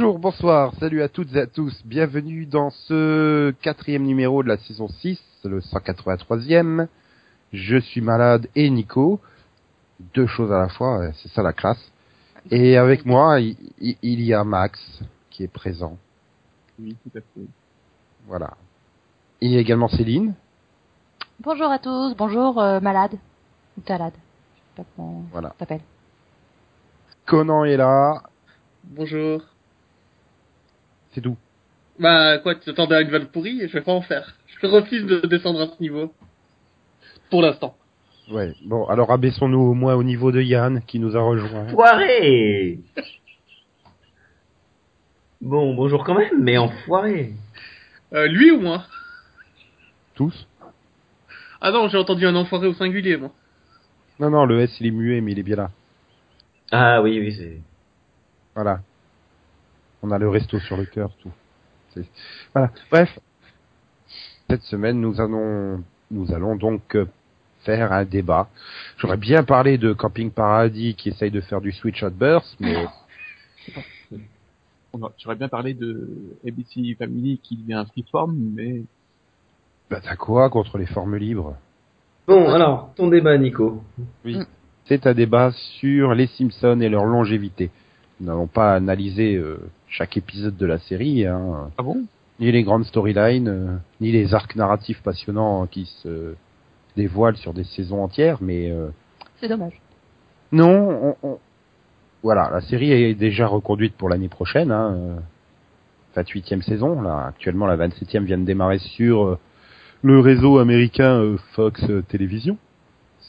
Bonjour, bonsoir, salut à toutes et à tous, bienvenue dans ce quatrième numéro de la saison 6, le 183e. Je suis malade et Nico, deux choses à la fois, c'est ça la classe. Et avec moi, il, y a Max qui est présent, Oui, tout à fait. voilà. Il y a également Céline, Bonjour à tous, bonjour euh, malade ou talade. Je sais pas comment Voilà. s'appelle. Conan est là, Bonjour. C'est. Bah quoi, tu t'attendais à une vanne pourrie Je vais pas en faire. Je refuse de descendre à ce niveau. Pour l'instant. Ouais, bon, alors abaissons-nous au moins au niveau de Yann qui nous a rejoint. Foiré Bon, bonjour quand même, mais enfoiré. Euh, lui ou moi? Tous Ah non, j'ai entendu un enfoiré au singulier, moi. Non, non, le S il est muet mais il est bien là. Ah oui, oui, c'est... Voilà. On a le resto sur le cœur, tout. C'est- Voilà. Bref. Cette semaine, nous allons, nous allons donc euh, faire un débat. J'aurais bien parlé de Camping Paradis qui essaye de faire du switch at burst, mais J'aurais bien parlé de ABC Family qui devient un freeform, mais bah, t'as quoi contre les formes libres? Bon, alors, ton débat, Nico. Oui. C'est un débat sur les Simpsons et leur longévité. Nous n'allons pas analyser euh, chaque épisode de la série, hein, ah bon? Ni les grandes storylines, euh, ni les arcs narratifs passionnants qui se dévoilent sur des saisons entières, mais euh, C'est dommage. non, on, on- voilà, la série est déjà reconduite pour l'année prochaine, hein, euh, 28e saison, là actuellement la 27e vient de démarrer sur euh, le réseau américain euh, Fox euh, Télévision.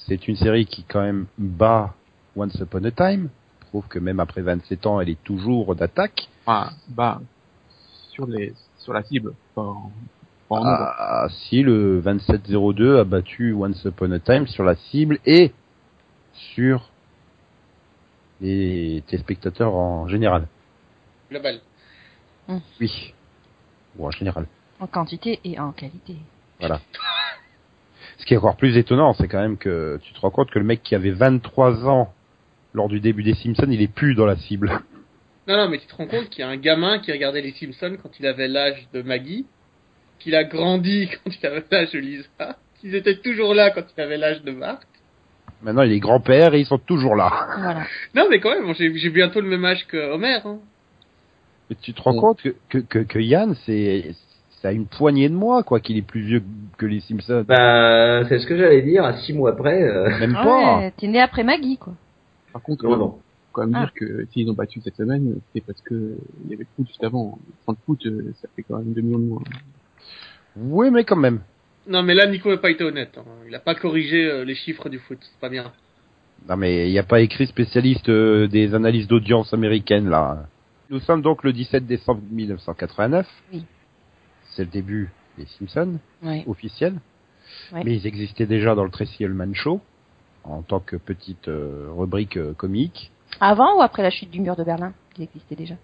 C'est une série qui quand même bat Once Upon a Time, prouve que même après 27 ans elle est toujours d'attaque. Enfin, bah, sur les, sur la cible. Pas en, pas en nombre. Ah, si le 2702 a battu Once Upon a Time sur la cible et sur les téléspectateurs en général. Global. Oui. Ou en général. En quantité et en qualité. Voilà. Ce qui est encore plus étonnant, c'est quand même que tu te rends compte que le mec qui avait 23 ans lors du début des Simpsons, il est plus dans la cible. Non, non, mais tu te rends compte qu'il y a un gamin qui regardait les Simpsons quand il avait l'âge de Maggie, qu'il a grandi quand il avait l'âge de Lisa, qu'ils étaient toujours là quand il avait l'âge de Mark. Maintenant, il est grand-père et ils sont toujours là. Voilà. Non, mais quand même, j'ai bientôt le même âge que Homer. Hein. Mais tu te rends compte que, que, que, que Yann, c'est, ça a une poignée de mois, quoi, qu'il est plus vieux que les Simpsons. Bah, c'est ce que j'allais dire, à six mois après... Euh... Même Ah pas. ouais, t'es né après Maggie, quoi. Par contre, Non, non. Quand même Ah. dire que s'ils ont battu cette semaine, c'est parce que il y avait le foot juste avant. Sans le foot, euh, ça fait quand même 2 millions de moins. Oui, mais quand même. Non, mais là, Nico n'a pas été honnête. hein. Il a pas corrigé euh, les chiffres du foot. C'est pas bien. Non mais il n'y a pas écrit spécialiste euh, des analyses d'audience américaines là. Nous sommes donc le 17 décembre 1989. Oui. C'est le début des Simpsons Ouais. officiels. Ouais. Mais ils existaient déjà dans le Tracy Ullman Show en tant que petite euh, rubrique euh, comique. Avant ou après la chute du mur de Berlin? Il existait déjà.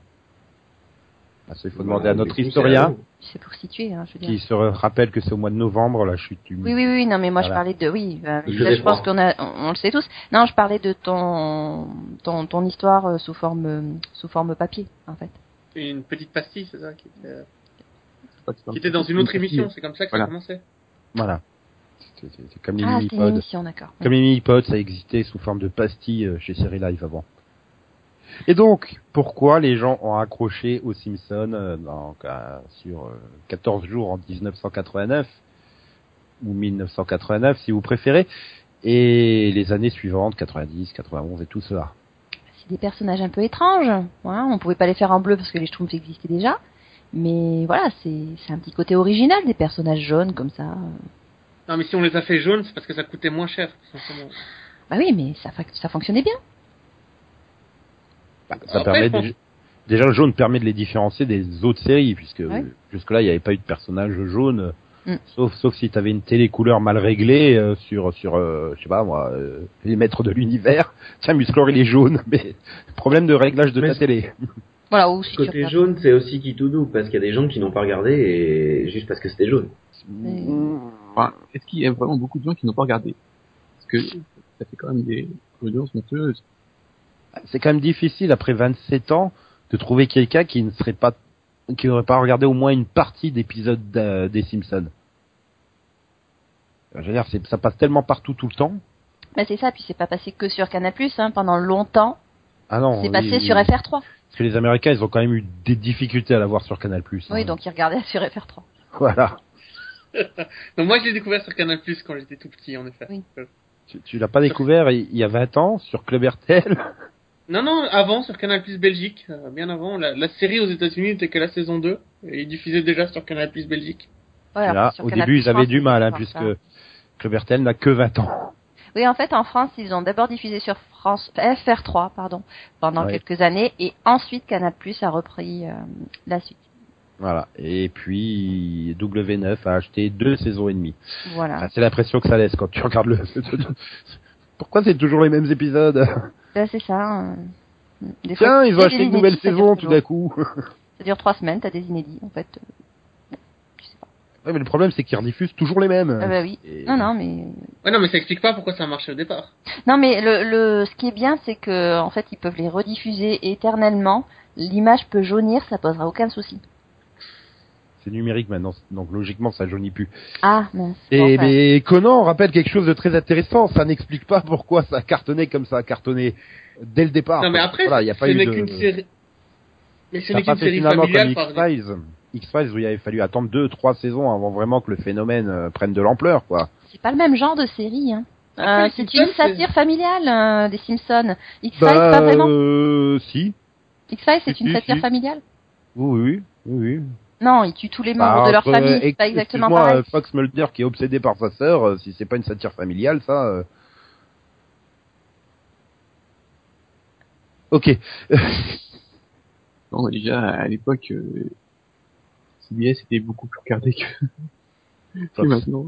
Ah, ça, il faut Voilà, demander à notre historien. C'est pour situer, hein, je veux dire. qui se rappelle que c'est au mois de novembre la chute du Oui, oui, oui, non, mais moi je parlais de, oui, euh, faisait je pense qu'on a, on, on le sait tous. Non, je parlais de ton, ton, ton histoire euh, sous forme, euh, sous forme papier, en fait. C'est une petite pastille, c'est ça, qui était, euh, qui était dans une autre émission. C'est comme ça que Voilà. ça commençait. Voilà. C'est comme les Ah, c'était une mini-pods. émission, d'accord. Comme les mini-pods, ça existait sous forme de pastilles euh, chez Série Live avant. Et donc, pourquoi les gens ont accroché aux Simpsons euh, donc, euh, sur euh, 14 jours en 1989 ou 1989 si vous préférez et les années suivantes 90, 91 et tout cela. C'est des personnages un peu étranges. Voilà, on pouvait pas les faire en bleu parce que les Schtroumpfs existaient déjà. Mais voilà, c'est un petit côté original des personnages jaunes comme ça. Non, mais si on les a fait jaunes, c'est parce que ça coûtait moins cher. tout simplement. Bah oui, mais ça fonctionnait bien. Bah, ça Après, permet pense- déjà le jaune permet de les différencier des autres séries puisque Ouais. jusque là il n'y avait pas eu de personnage jaune Mm. sauf sauf si tu avais une télé couleur mal réglée euh, sur sur euh, je sais pas moi euh, les maîtres de l'univers. Tiens Musclor il est jaune. Mais problème de réglage de Mais ta télé. Voilà, ou si tu Côté regardes- jaune, c'est aussi qui tout doux, parce qu'il y a des gens qui n'ont pas regardé et juste parce que c'était jaune. Enfin, est-ce qu'il y a vraiment beaucoup de gens qui n'ont pas regardé? Parce que ça fait quand même des audiences montueuses. C'est quand même difficile après 27 ans de trouver quelqu'un qui ne serait pas, qui n'aurait pas regardé au moins une partie d'épisodes des Simpsons. Je veux dire, ça passe tellement partout tout le temps. Bah c'est ça, puis c'est pas passé que sur Canal+, hein, pendant longtemps, Ah non. c'est oui, passé oui, sur oui. FR3. Parce que les Américains, ils ont quand même eu des difficultés à l'avoir sur Canal+. Oui, hein. donc ils regardaient sur FR3. Voilà. Donc moi je l'ai découvert sur Canal Plus quand j'étais tout petit en effet. Oui. Euh, Tu, tu l'as pas découvert il il y a 20 ans sur Club RTL Non non, avant sur Canal Plus Belgique, euh, bien avant, la, la série aux États-Unis n'était que la saison 2 et ils diffusaient déjà sur Canal Plus Belgique. Ouais, Là, au Canal+, début, ils avaient France, du mal, hein, puisque pas ça. Club RTL n'a que 20 ans. Oui, en fait, en France, ils ont d'abord diffusé sur France FR3, pardon, pendant Ouais. quelques années, et ensuite Canal+ a repris euh, la suite. Voilà. Et puis, W9 a acheté deux saisons et demie. Voilà. Enfin, c'est l'impression que ça laisse quand tu regardes le... Pourquoi c'est toujours les mêmes épisodes? C'est ça. Des fois, Tiens, ils ont c'est acheté des une nouvelle saison tout d'un coup. Ça dure trois semaines, t'as des inédits, en fait. euh. Ouais, mais le problème, c'est qu'ils rediffusent toujours les mêmes. Ah bah oui. Et- Non, non, mais Ouais non mais ça explique pas pourquoi ça a marché au départ. non, mais le, le ce qui est bien, c'est que en fait, ils peuvent les rediffuser éternellement. L'image peut jaunir, ça posera aucun souci. C'est numérique maintenant, donc logiquement, ça jaunit plus. Ah mince. Et mais Conan rappelle quelque chose de très intéressant. Ça n'explique pas pourquoi ça a cartonné comme ça a cartonné dès le départ. non mais après voilà, il y a ce pas eu n'est de... qu'une série. Mais ce n'est qu'une série familiale comme par X-Files. X-Files où il avait fallu attendre deux, trois saisons avant vraiment que le phénomène euh, prenne de l'ampleur, quoi. c'est pas le même genre de série. Hein. Euh, c'est Simpsons, une satire familiale euh, des Simpsons. X-Files, Bah, pas vraiment. euh, si. X-Files, c'est si, une si, satire si. familiale. Oui, oui, oui. Non, ils tuent tous les membres Bah, de leur famille. C'est pas exactement pareil. euh, Fox Mulder qui est obsédé par sa sœur, euh, si c'est pas une satire familiale, ça. euh. Ok. Non, déjà, à l'époque, euh, CBS était beaucoup plus regardé que, que Fox. maintenant.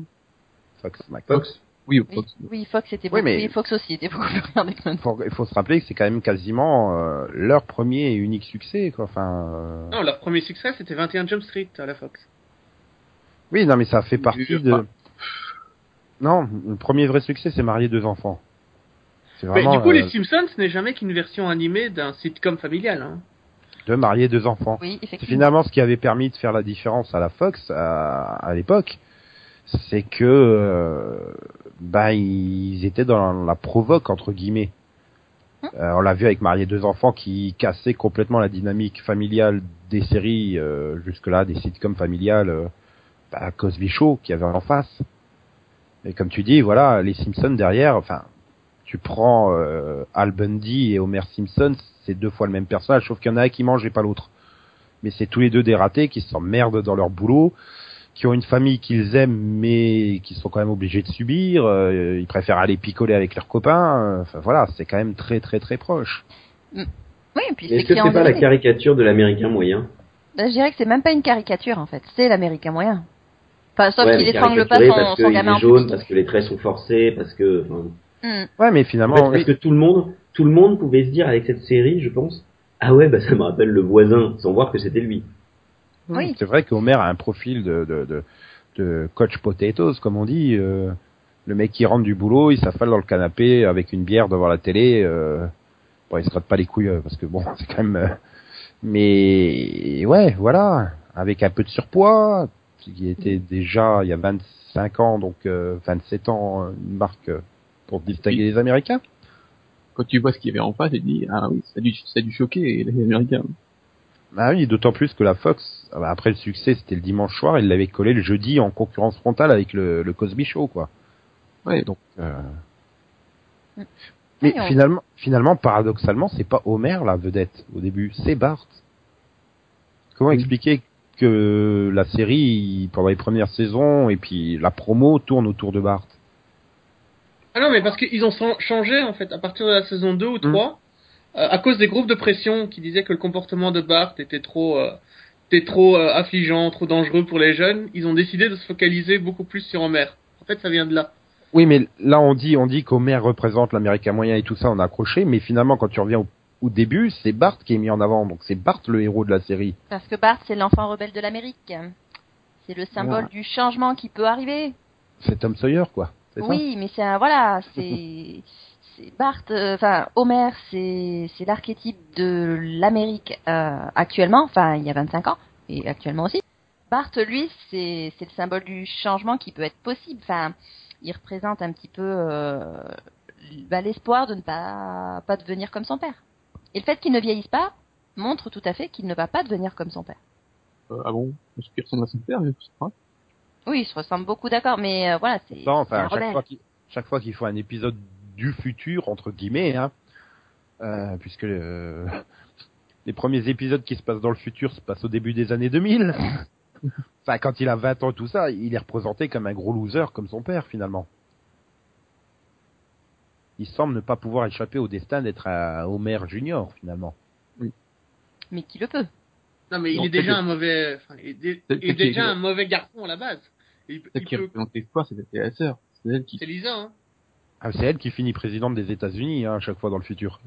Fox. Fox Oui, Oui, Fox. oui, Fox était Oui, beaucoup. mais- oui, Fox aussi était beaucoup plus regardé que. Faut- Il faut se rappeler que c'est quand même quasiment euh, leur premier et unique succès, quoi. Enfin. euh, Non, leur premier succès c'était 21 Jump Street à la Fox. Oui, non, mais ça fait partie je- de. Non, le premier vrai succès, c'est marier deux enfants. C'est Mais vraiment du coup, euh, les Simpsons ce n'est jamais qu'une version animée d'un sitcom familial. Hein. de marier deux enfants. Oui, C'est effectivement. finalement ce qui avait permis de faire la différence à la Fox à, à l'époque, c'est que euh, bah ils étaient dans la provoque entre guillemets. Euh, on l'a vu avec marier deux enfants qui cassait complètement la dynamique familiale des séries euh, jusque-là, des sitcoms familiales, euh, bah, Cosby Show qui avait en face. Et comme tu dis, voilà, les Simpsons derrière, enfin, tu prends euh, Al Bundy et Homer Simpson, c'est deux fois le même personnage, sauf qu'il y en a un qui mange et pas l'autre. Mais c'est tous les deux des ratés qui s'emmerdent dans leur boulot, qui ont une famille qu'ils aiment mais qui sont quand même obligés de subir. euh, ils préfèrent aller picoler avec leurs copains. euh, Enfin voilà, c'est quand même très très très proche. Oui, et puis c'est Est-ce que c'est en pas la caricature de l'américain moyen? Bah, je dirais que c'est même pas une caricature en fait, c'est l'américain moyen. Enfin, sauf Ouais, qu'il étrangle pas son, parce son qu'il gamin en est jaune, public. parce que les traits sont forcés, parce que... Hmm. Ouais, mais En finalement, fait, oui. parce que tout le monde, tout le monde pouvait se dire avec cette série, je pense, ah ouais, bah ça me rappelle le voisin, sans voir que c'était lui. Oui. c'est vrai qu'Homer a un profil de, de, de, de coach potatoes, comme on dit. euh, le mec qui rentre du boulot, il s'affale dans le canapé avec une bière devant la télé. Euh, bon, il se gratte pas les couilles euh, parce que bon, c'est quand même. euh, mais ouais, voilà, avec un peu de surpoids, qui était déjà il y a 25 ans, donc euh, 27 ans, euh, une marque pour distinguer les Américains. Quand tu vois ce qu'il y avait en face, tu te dis, ah oui, ça a dû, ça a dû choquer les Américains. Ah oui, d'autant plus que la Fox, ah bah, après le succès, c'était le dimanche soir, il l'avait collé le jeudi en concurrence frontale avec le, le Cosby Show, quoi. Ouais, Donc, euh... Mm. mais Oui, on- finalement, finalement, paradoxalement, c'est pas Homer la vedette au début, c'est Bart. Comment Oui. expliquer que la série, pendant les premières saisons, et puis la promo tourne autour de Bart? Ah non, mais parce qu'ils ont changé en fait à partir de la saison 2 ou 3 euh, à cause des groupes de pression qui disaient que le comportement de Bart était trop euh, était trop euh, affligeant, trop dangereux pour les jeunes. Ils ont décidé de se focaliser beaucoup plus sur Homer. En fait, ça vient de là. Oui, mais là on dit, on dit qu'Homer représente l'Américain moyen et tout ça, on a accroché, mais finalement quand tu reviens au, au début, c'est Bart qui est mis en avant, donc c'est Bart le héros de la série. Parce que Bart, c'est l'enfant rebelle de l'Amérique. C'est le symbole Voilà. du changement qui peut arriver. C'est Tom Sawyer, quoi. ça Oui, mais c'est un, voilà, c'est c'est Bart, euh, enfin Homer, c'est c'est l'archétype de l'Amérique euh, actuellement, enfin il y a 25 ans et actuellement aussi. Bart, lui, c'est c'est le symbole du changement qui peut être possible. Enfin, il représente un petit peu euh, bah, l'espoir de ne pas pas devenir comme son père. Et le fait qu'il ne vieillisse pas montre tout à fait qu'il ne va pas devenir comme son père. Euh, ah bon? Parce qu'il ressemble à son père, mais je sais pas. Oui, ils se ressemblent beaucoup, d'accord, mais euh, voilà, c'est Non, enfin, un chaque rebelle. fois qu'il chaque fois qu'il faut un épisode du futur entre guillemets, hein, euh, puisque euh, les premiers épisodes qui se passent dans le futur se passent au début des années 2000. enfin, quand il a 20 ans, tout ça, il est représenté comme un gros loser, comme son père finalement. Il semble ne pas pouvoir échapper au destin d'être un Homer Junior finalement. Mais qui le peut? Non, mais il Non, est déjà un mauvais, enfin, il est, dé- peut-être il est déjà un mauvais garçon à la base. Il, il peut, représente l'espoir, c'était la sœur. C'est elle qui... c'est Lisa, hein. Ah, c'est elle qui finit présidente des États-Unis hein, à chaque fois dans le futur.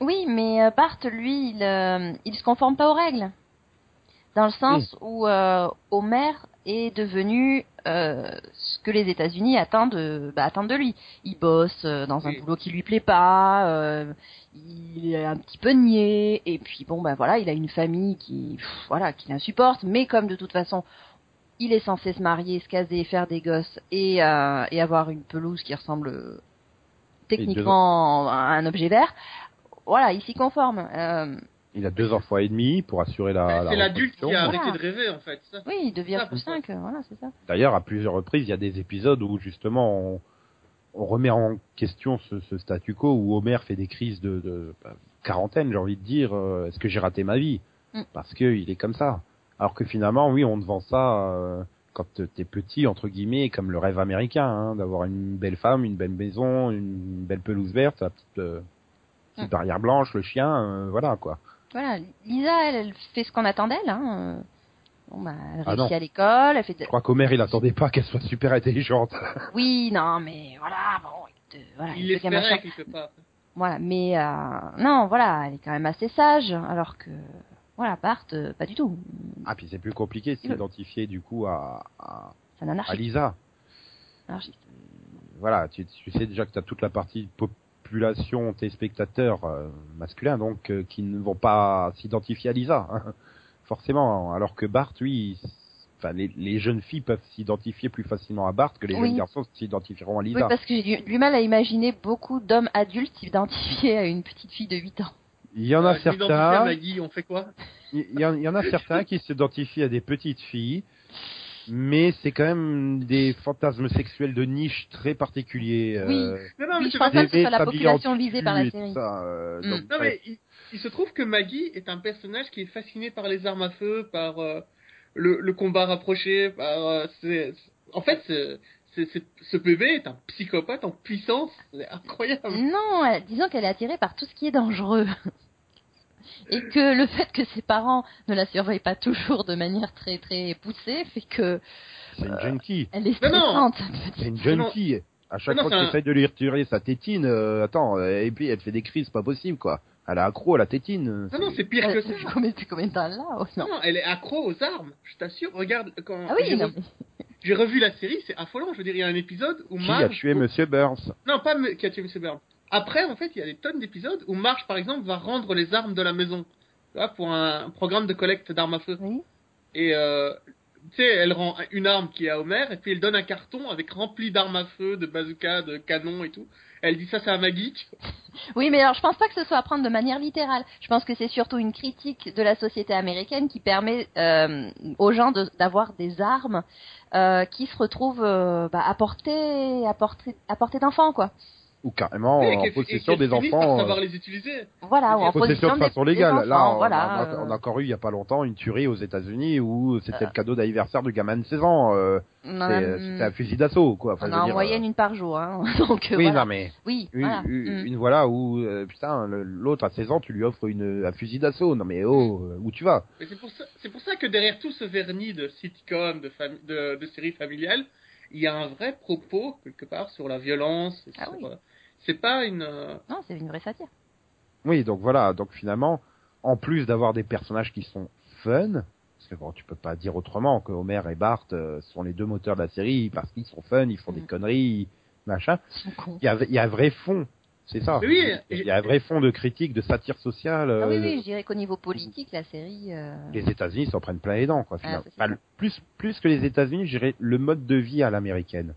Oui, mais euh, Bart, lui, il, euh, il se conforme pas aux règles. Dans le sens où euh, Homer est devenu euh, ce que les États-Unis attendent, de- bah, attendent de lui. Il bosse euh, dans un Oui. boulot qui lui plaît pas, euh, il est un petit peu niais, et puis bon, ben voilà, il a une famille qui, pff, voilà, qui l'insupporte, mais comme de toute façon, il est censé se marier, se caser, faire des gosses et, euh, et avoir une pelouse qui ressemble euh, techniquement à un objet vert. Voilà, il s'y conforme. Euh, Il a deux enfants et demi pour assurer la. La c'est l'adulte qui a. Voilà. arrêté de rêver, en fait. Ça. oui, il devient Ça, plus pour 5, voilà, c'est ça. D'ailleurs, à plusieurs reprises, il y a des épisodes où justement on, on remet en question ce, ce statu quo où Homer fait des crises de, de bah, quarantaine, j'ai envie de dire. euh, Est-ce que j'ai raté ma vie? Mm. Parce que il est comme ça. Alors que finalement, oui, on te vend ça euh, quand t'es petit entre guillemets, comme le rêve américain, hein, d'avoir une belle femme, une belle maison, une belle pelouse verte, la petite, euh, petite Mm. barrière blanche, le chien, euh, voilà quoi. Voilà, Lisa, elle, elle fait ce qu'on attend d'elle. Hein. euh. Bon, bah, elle Ah réussit à l'école, elle fait de... Je crois qu'Homer, il attendait pas qu'elle soit super intelligente. Oui, non, mais voilà, bon, écoute, euh, voilà, Il le gamin l'espérait chante. quelque part. Voilà, mais euh, non, voilà, elle est quand même assez sage, alors que, voilà, Bart, euh, pas du tout. ah, puis c'est plus compliqué de s'identifier du coup à, à. Lisa. anarchiste. voilà, tu, tu sais déjà que tu as toute la partie population, tes spectateurs euh, masculins, donc euh, qui ne vont pas s'identifier à Lisa, hein, forcément. Alors que Bart, lui, enfin les, les jeunes filles peuvent s'identifier plus facilement à Bart que les Oui. jeunes garçons s'identifieront à Oui, Lisa. parce que j'ai du, du mal à imaginer beaucoup d'hommes adultes s'identifier à une petite fille de 8 ans. Il y en a Euh, à certains, Maggie, on fait quoi? Il y, en- il y en a certains qui s'identifient à des petites filles, mais c'est quand même des fantasmes sexuels de niche très particuliers. euh, Oui. Non, non, mais Oui, je pense pas que ce bébés soit la population visée par la série. ça, euh, Mm. donc, Non, mais il, il se trouve que Maggie est un personnage qui est fasciné par les armes à feu, par euh, le, le combat rapproché, par... euh, c'est- c'est- en fait, ce bébé est un psychopathe en puissance. C'est incroyable. Non, elle- disons qu'elle est attirée par tout ce qui est dangereux. Et que le fait que ses parents ne la surveillent pas toujours de manière très très poussée fait que c'est une junkie. elle est stressante. C'est une non. junkie. À chaque Non, fois que tu de lui retirer sa tétine, euh, attends, euh, et puis elle fait des crises, c'est pas possible quoi. Elle est accro à la tétine. Non, non, c'est pire que ça. Combien, combien de temps là oh, Non, elle est accro aux armes. Je t'assure. Regarde, quand Ah oui, non, j'ai revu la série, c'est affolant. Je veux dire, il y a un épisode où Qui Marge... a tué Monsieur Burns Non, pas me- qui a tué M. Burns. Après, en fait, il y a des tonnes d'épisodes où Marge, par exemple, va rendre les armes de la maison. Tu vois, pour un programme de collecte d'armes à feu. Oui. Et euh, tu sais, elle rend une arme qui est à Homer, et puis elle donne un carton avec rempli d'armes à feu, de bazooka, de canons et tout. Elle dit ça, c'est à Maggie. Oui, mais alors je pense pas que ce soit à prendre de manière littérale. Je pense que c'est surtout une critique de la société américaine qui permet euh, aux gens d'avoir des armes euh, qui se retrouvent euh, bah, à portée, à portée, à portée d'enfants, quoi. Ou carrément Et en et possession des enfants. savoir euh, les utiliser. Voilà, ou en possession de façon légale. enfants, Là, on, voilà, a, on a- euh, on a encore eu il y a pas longtemps une tuerie aux États-Unis où c'était Euh. le cadeau d'anniversaire du gamin de 16 ans. euh, C'était un fusil d'assaut, quoi. Enfin, on a en dire, moyenne euh, une par jour, hein. Donc Oui, voilà. non mais Oui, une, voilà. une, Mm. une voilà où euh, putain l'autre à 16 ans tu lui offres une un fusil d'assaut. Non mais oh, Mm. euh, où tu vas? C'est pour ça, c'est pour ça que derrière tout ce vernis de sitcom, de, de, de séries familiales, il y a un vrai propos quelque part sur la violence. Ah sur, oui. euh, c'est pas une. euh, Non, c'est une vraie satire. Oui, donc voilà, donc finalement, en plus d'avoir des personnages qui sont fun, Parce que bon, tu peux pas dire autrement que Homer et Bart euh, sont les deux moteurs de la série parce qu'ils sont fun, ils font des Mm. conneries, machin. Ils sont cons. Il y a, il y a un vrai fond, c'est ça. Oui, il y a un vrai fond de critique, de satire sociale. Ah oui, euh, oui, je dirais qu'au niveau politique, la série. euh, les États-Unis s'en prennent plein les dents, quoi. Enfin, le- plus, plus que les États-Unis, je dirais le mode de vie à l'américaine.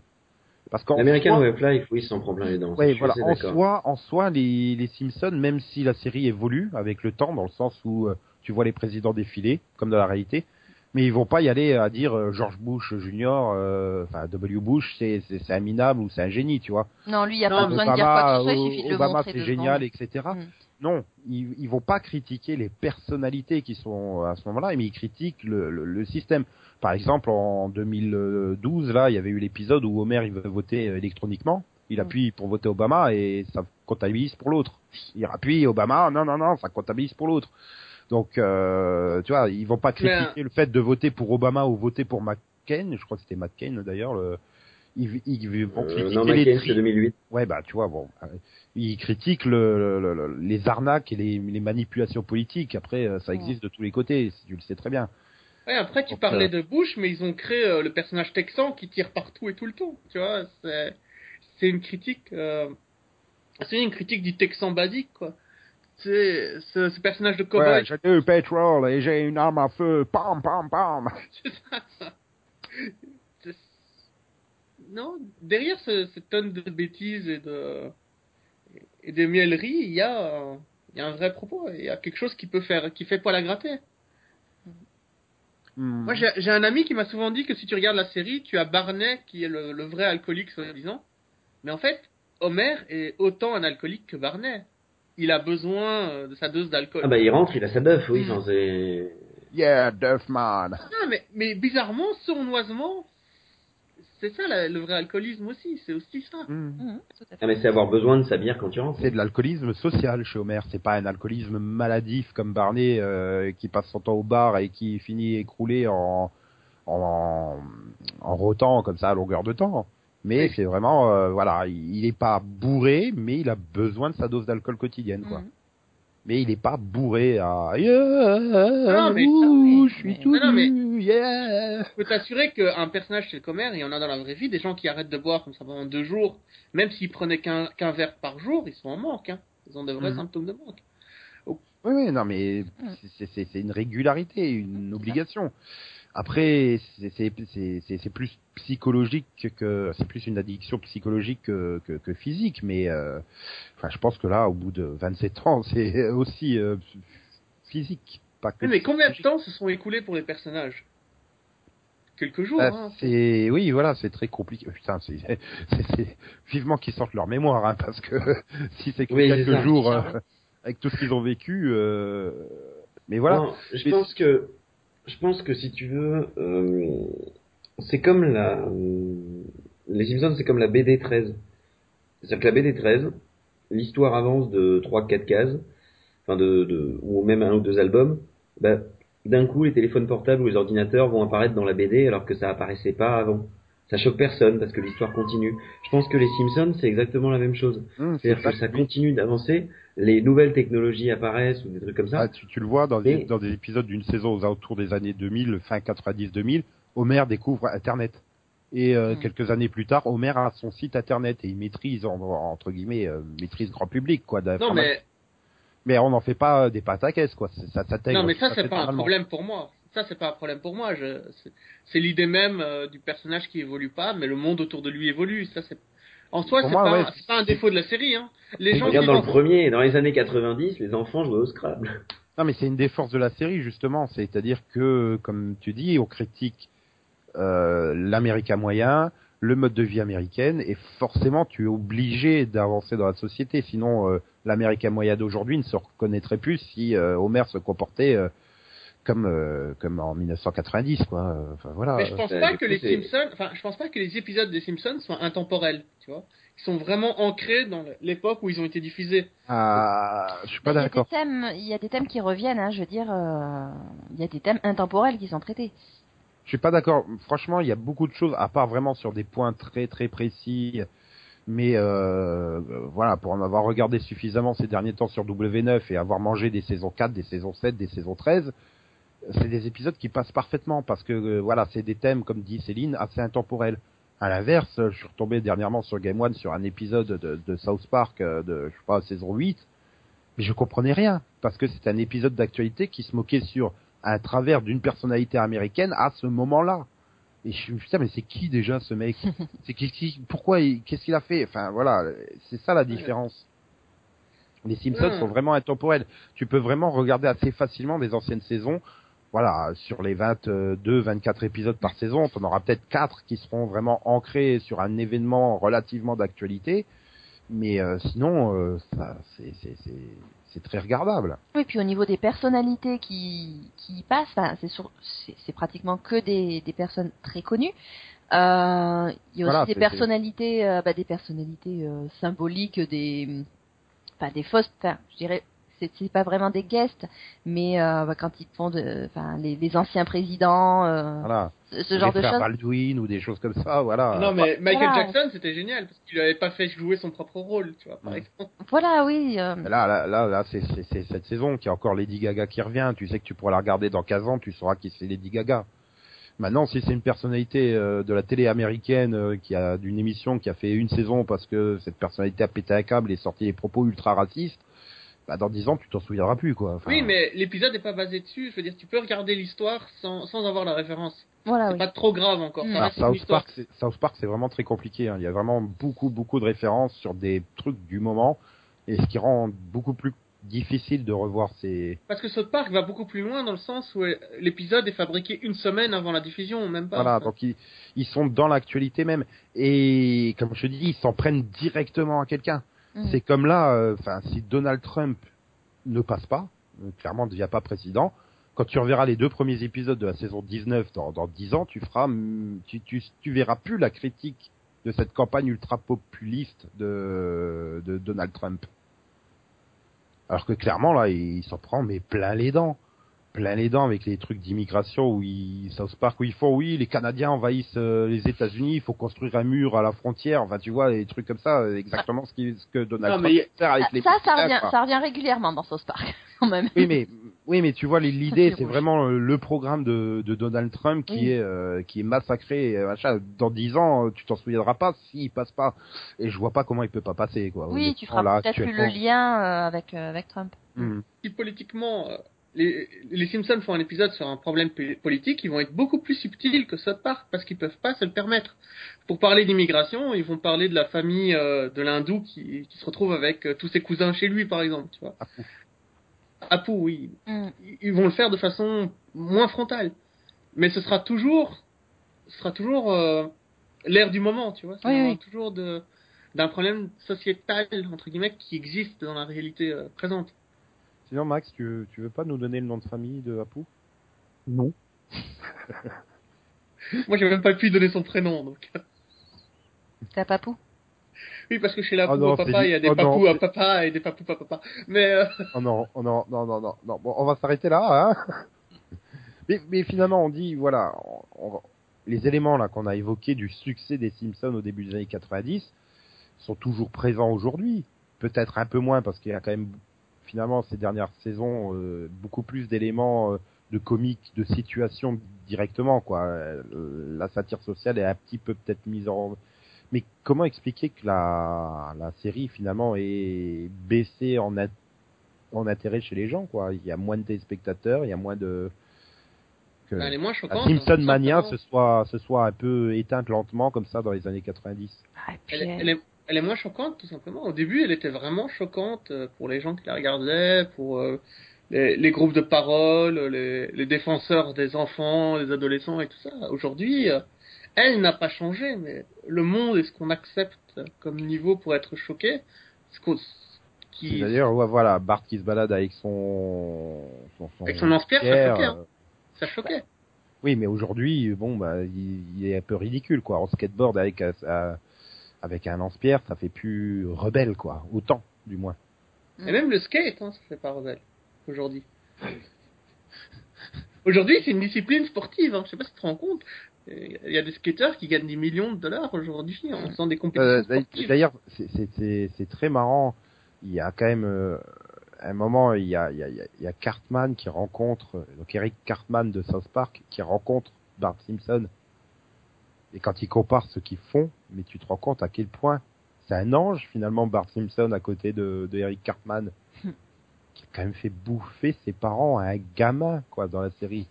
Parce qu'en L'American of Life, oui, s'en prend plein les dents. Ouais, voilà. En soi, en soi, les, les Simpsons, même si la série évolue avec le temps, dans le sens où euh, tu vois les présidents défiler, comme dans la réalité, mais ils vont pas y aller à dire euh, George Bush Junior, euh, enfin W. Bush, c'est c'est un minable ou c'est un génie, tu vois. Non, lui, il n'y a Non, pas besoin de dire quoi que ce soit, il suffit de le Obama, montrer c'est génial, etc. Mm. Non, ils, ils vont pas critiquer les personnalités qui sont à ce moment-là, mais ils critiquent le, le, le système. Par exemple, en 2012, là, il y avait eu l'épisode où Homer il veut voter électroniquement. Il Mm. appuie pour voter Obama et ça comptabilise pour l'autre. Il appuie Obama, non, non, non, ça comptabilise pour l'autre. Donc, euh, tu vois, ils vont pas critiquer Mais- le fait de voter pour Obama ou voter pour McCain. Je crois que c'était McCain d'ailleurs. Le... Ils, ils vont Euh, critiquer non, les McCain, tri- c'est 2008. Ouais, bah tu vois, bon, euh, ils critiquent le, le- le- les arnaques et les, les manipulations politiques. Après, euh, ça existe de tous les côtés, si tu le sais très bien. Ouais, après, tu Donc, parlais euh, de Bush, mais ils ont créé euh, le personnage texan qui tire partout et tout le temps. Tu vois, c'est, c'est une critique, euh, c'est une critique du texan basique, quoi. C'est, ce, ce personnage de cowboy. Ouais, j'ai du pétrole et j'ai une arme à feu, pam, pam, pam. C'est ça. C'est- Non, derrière ce, cette tonne de bêtises et de, et de mielleries, il y a, il y a un vrai propos. Il y a quelque chose qui peut faire, qui fait poil à gratter. Hmm. Moi, j'ai j'ai un ami qui m'a souvent dit que si tu regardes la série, tu as Barney qui est le, le vrai alcoolique, soi-disant. Mais en fait, Homer est autant un alcoolique que Barney. Il a besoin euh, de sa dose d'alcool. Ah bah il rentre, il a sa bœuf, oui, Mm. enfin c'est... Yeah, Duffman. Ah, mais, mais bizarrement, sournoisement, c'est ça la- le vrai alcoolisme aussi. C'est aussi ça. À fait. Ah mais c'est avoir besoin de sa bière quand tu rentres. C'est de l'alcoolisme social chez Homer. C'est pas un alcoolisme maladif comme Barney euh, qui passe son temps au bar et qui finit écroulé en en, en rotant comme ça à longueur de temps. Mais Oui. c'est vraiment euh, voilà, il, il est pas bourré, mais il a besoin de sa dose d'alcool quotidienne quoi. Mhm. Mais il est pas bourré à yeah, Non, mais- ouh, je suis mais- tout Non, non, mais- nu, yeah. Je peux t'assurer qu'un personnage chez le commerce, il y en a dans la vraie vie, des gens qui arrêtent de boire comme ça pendant deux jours, même s'ils prenaient qu'un verre par jour, ils sont en manque. Hein. Ils ont de vrais Mhm. symptômes de manque. Oui, oui, non, mais c'est une régularité, une obligation. Après, c'est c'est c'est c'est- c'est plus psychologique que c'est plus une addiction psychologique que que, que physique, mais euh, enfin, je pense que là, au bout de 27 ans, c'est aussi euh, physique, pas que. Mais combien de temps se sont écoulés pour les personnages? Quelques jours. Ah, hein. c'est oui, voilà, c'est très compliqué. Putain, c'est c'est- c'est vivement qu'ils sortent leur mémoire, hein, parce que si c'est que Oui, quelques ça. jours euh, avec tout ce qu'ils ont vécu, euh, mais voilà. Non, je Mais- pense que je pense que si tu veux, euh, c'est comme la euh, les Simpsons, c'est comme la BD 13. C'est-à-dire que la BD 13, l'histoire avance de 3-4 cases, enfin de, de ou même un ou deux albums. Bah, d'un coup, les téléphones portables ou les ordinateurs vont apparaître dans la BD alors que ça apparaissait pas avant. Ça choque personne parce que l'histoire continue. Je pense que les Simpsons, c'est exactement la même chose. Hum, C'est-à-dire que ça continue d'avancer, les nouvelles technologies apparaissent ou des trucs comme ça. Ah, tu, tu le vois dans des, Et- dans des épisodes d'une saison aux alentours des années 2000, fin 90-2000, Homer découvre Internet. Et euh, Mm. quelques années plus tard, Homer a son site Internet et il maîtrise, en- entre guillemets, euh, maîtrise grand public, quoi. Non, mais, Mais on n'en fait pas des pâtes à caisse, quoi. Ça s'intègre. non, mais ça, c'est pas un problème pour moi. Ça, c'est pas un problème pour moi. Je, c'est- l'idée même euh, du personnage qui évolue pas, mais le monde autour de lui évolue. Ça, c'est, en soi, c'est pas, ouais, pas un défaut de la série, hein. Les gens Regarde dans le premier, dans les années 90, les enfants jouaient au Scrabble. Non, mais c'est une des forces de la série, justement. C'est-à-dire que, comme tu dis, on critique euh, l'américain moyen, le mode de vie américaine, et forcément, tu es obligé d'avancer dans la société. Sinon, euh, l'américain moyen d'aujourd'hui ne se reconnaîtrait plus si euh, Homer se comportait euh, comme euh, comme en 1990, quoi. Euh, Enfin voilà. Mais je pense Euh, pas que les Simpsons, enfin, je pense pas que les épisodes des Simpsons soient intemporels, tu vois. Ils sont vraiment ancrés dans l'époque où ils ont été diffusés. Ah, je suis pas Il y a des d'accord. thèmes, il y a des thèmes qui reviennent, hein, je veux dire, euh, il y a des thèmes intemporels qui sont traités. Je suis pas d'accord. Franchement, il y a beaucoup de choses, à part vraiment sur des points très très précis. Mais euh, euh, voilà, pour en avoir regardé suffisamment ces derniers temps sur W9 et avoir mangé des saisons 4, des saisons 7, des saisons 13, c'est des épisodes qui passent parfaitement parce que euh, voilà, c'est des thèmes comme dit Céline assez intemporels. À l'inverse, je suis retombé dernièrement sur Game One sur un épisode de, de South Park euh, de je sais pas saison 8 mais je comprenais rien parce que c'est un épisode d'actualité qui se moquait sur un travers d'une personnalité américaine à ce moment-là. Et je me suis dit, mais c'est qui déjà ce mec? C'est qui, qui Pourquoi Qu'est-ce qu'il a fait? Enfin voilà, c'est ça la différence. Les Simpsons sont vraiment intemporels. Tu peux vraiment regarder assez facilement des anciennes saisons. Voilà, sur les 22, 24 épisodes par saison, t'en auras peut-être 4 qui seront vraiment ancrés sur un événement relativement d'actualité. Mais euh, sinon, euh, c'est, très regardable. Oui, puis au niveau des personnalités qui, qui y passent, c'est, pratiquement que des, des personnes très connues. Euh, il y a aussi Voilà, des personnalités, euh, bah, des personnalités euh, symboliques, des, pas des fausses, je dirais, c'est, pas vraiment des guests, mais euh, bah, quand ils font de, enfin, les, les anciens présidents, euh, Voilà. ce, genre de choses. Baldwin ou des choses comme ça, voilà. Non, mais Michael Voilà. Jackson, c'était génial parce qu'il avait pas fait jouer son propre rôle, tu vois, par exemple. Voilà, oui. euh, Là, là, là, là, c'est, cette saison qui a encore Lady Gaga qui revient. Tu sais que tu pourras la regarder dans 15 ans, tu sauras qui c'est Lady Gaga. Maintenant, si c'est une personnalité euh, de la télé américaine euh, qui a d'une émission qui a fait une saison parce que cette personnalité a pété un câble et sorti des propos ultra racistes, bah dans 10 ans, tu t'en souviendras plus, quoi. Enfin, Oui, mais l'épisode n'est pas basé dessus. Je veux dire, tu peux regarder l'histoire sans, sans avoir la référence. voilà, c'est oui. pas trop grave encore. Mm. Ça Alors, reste une South. Park, c'est, South Park, c'est vraiment très compliqué. hein. Il y a vraiment beaucoup, beaucoup de références sur des trucs du moment, et ce qui rend beaucoup plus difficile de revoir ces. Parce que South Park va beaucoup plus loin dans le sens où euh, l'épisode est fabriqué une semaine avant la diffusion, même pas. Voilà, Enfin, donc ils, ils sont dans l'actualité même. Et comme je te dis, ils s'en prennent directement à quelqu'un. Mm. C'est comme là, euh, enfin, si Donald Trump ne passe pas, euh, clairement ne devient pas président, quand tu reverras les deux premiers épisodes de la saison 19 dans, dans 10 ans, tu feras, mm, tu, tu, tu verras plus la critique de cette campagne ultra populiste de, de Donald Trump. Alors que clairement là, il s'en prend mais plein les dents plein les dents avec les trucs d'immigration où ils, South Park où ils font oui les Canadiens envahissent euh, les États-Unis, il faut construire un mur à la frontière, enfin tu vois les trucs comme ça, euh, exactement ce, qui, ce que Donald Non, Trump mais- faire avec Ah, les ça, ça revient, quoi. ça revient régulièrement dans South Park, quand même. Oui mais oui mais tu vois l'idée c'est vraiment euh, le programme de, de Donald Trump qui Oui. est euh, qui est massacré et machin. Dans dix ans tu t'en souviendras pas s'il passe pas et je vois pas comment il peut pas passer quoi. Oui, tu feras peut-être plus le lien euh, avec, euh, avec Trump. Hmm. si politiquement, euh, les, les Simpsons font un épisode sur un problème politique, ils vont être beaucoup plus subtils que South Park parce qu'ils peuvent pas se le permettre. Pour parler d'immigration, ils vont parler de la famille euh, de l'hindou qui, qui se retrouve avec euh, tous ses cousins chez lui, par exemple, tu vois. Apu. Apu, oui. Mm. Ils- vont le faire de façon moins frontale. Mais ce sera toujours, ce sera toujours euh, l'air du moment, tu vois. Ça Oui, toujours de d'un problème sociétal entre guillemets qui existe dans la réalité euh, présente. Sinon Max, tu veux, tu veux pas nous donner le nom de famille de Apu? Non. Moi, j'ai même pas pu lui donner son prénom, donc. T'as papou? Oui, parce que chez la Oh non, à papa, il y a des oh non, papous à papa et des papous à papa. Mais euh, Oh non, oh non, non, non, non, non. Bon, on va s'arrêter là, hein. mais, mais finalement, on dit, voilà, on- on- les éléments là qu'on a évoqués du succès des Simpsons au début des années 90 sont toujours présents aujourd'hui. Peut-être un peu moins parce qu'il y a quand même, finalement, ces dernières saisons, euh, beaucoup plus d'éléments euh, de comiques, de situations directement, quoi. Euh, La satire sociale est un petit peu peut-être mise en, mais comment expliquer que la, la série finalement est baissée en, in- en intérêt chez les gens quoi? Il y a moins de téléspectateurs, il y a moins de que elle est moins la. Simpson hein, Mania se soit se soit un peu éteinte lentement comme ça dans les années 90. ah, et puis, Elle, elle est, elle est moins choquante, tout simplement. Au début, elle était vraiment choquante euh, pour les gens qui la regardaient, pour euh, les, les groupes de parole, les, les défenseurs des enfants, des adolescents et tout ça. Aujourd'hui, euh, elle n'a pas changé, mais le monde et ce qu'on accepte comme niveau pour être choqué, ce qu'on- qui, D'ailleurs, ouais, voilà, Bart qui se balade avec son son, Avec son lance-pierre, ça choquait, hein. ça choquait. Oui, mais aujourd'hui, bon, bah, il, il est un peu ridicule, quoi. En skateboard avec un, un- avec un lance-pierre, ça fait plus rebelle, quoi. Autant, du moins. Mm. Et même le skate, hein, ça fait pas rebelle, aujourd'hui. Aujourd'hui, c'est une discipline sportive, hein. je sais pas si tu te rends compte. Il y a des skateurs qui gagnent des millions de dollars aujourd'hui en faisant des compétitions Euh, sportives. D'ailleurs, c'est- très marrant. Il y a quand même euh, un moment, il y a, il y, a, il y a Cartman qui rencontre, donc Eric Cartman de South Park, qui rencontre Bart Simpson. Et quand il compare ce qu'ils font, mais tu te rends compte à quel point c'est un ange finalement Bart Simpson à côté de, de Eric Cartman, qui a quand même fait bouffer ses parents à un gamin quoi dans la série.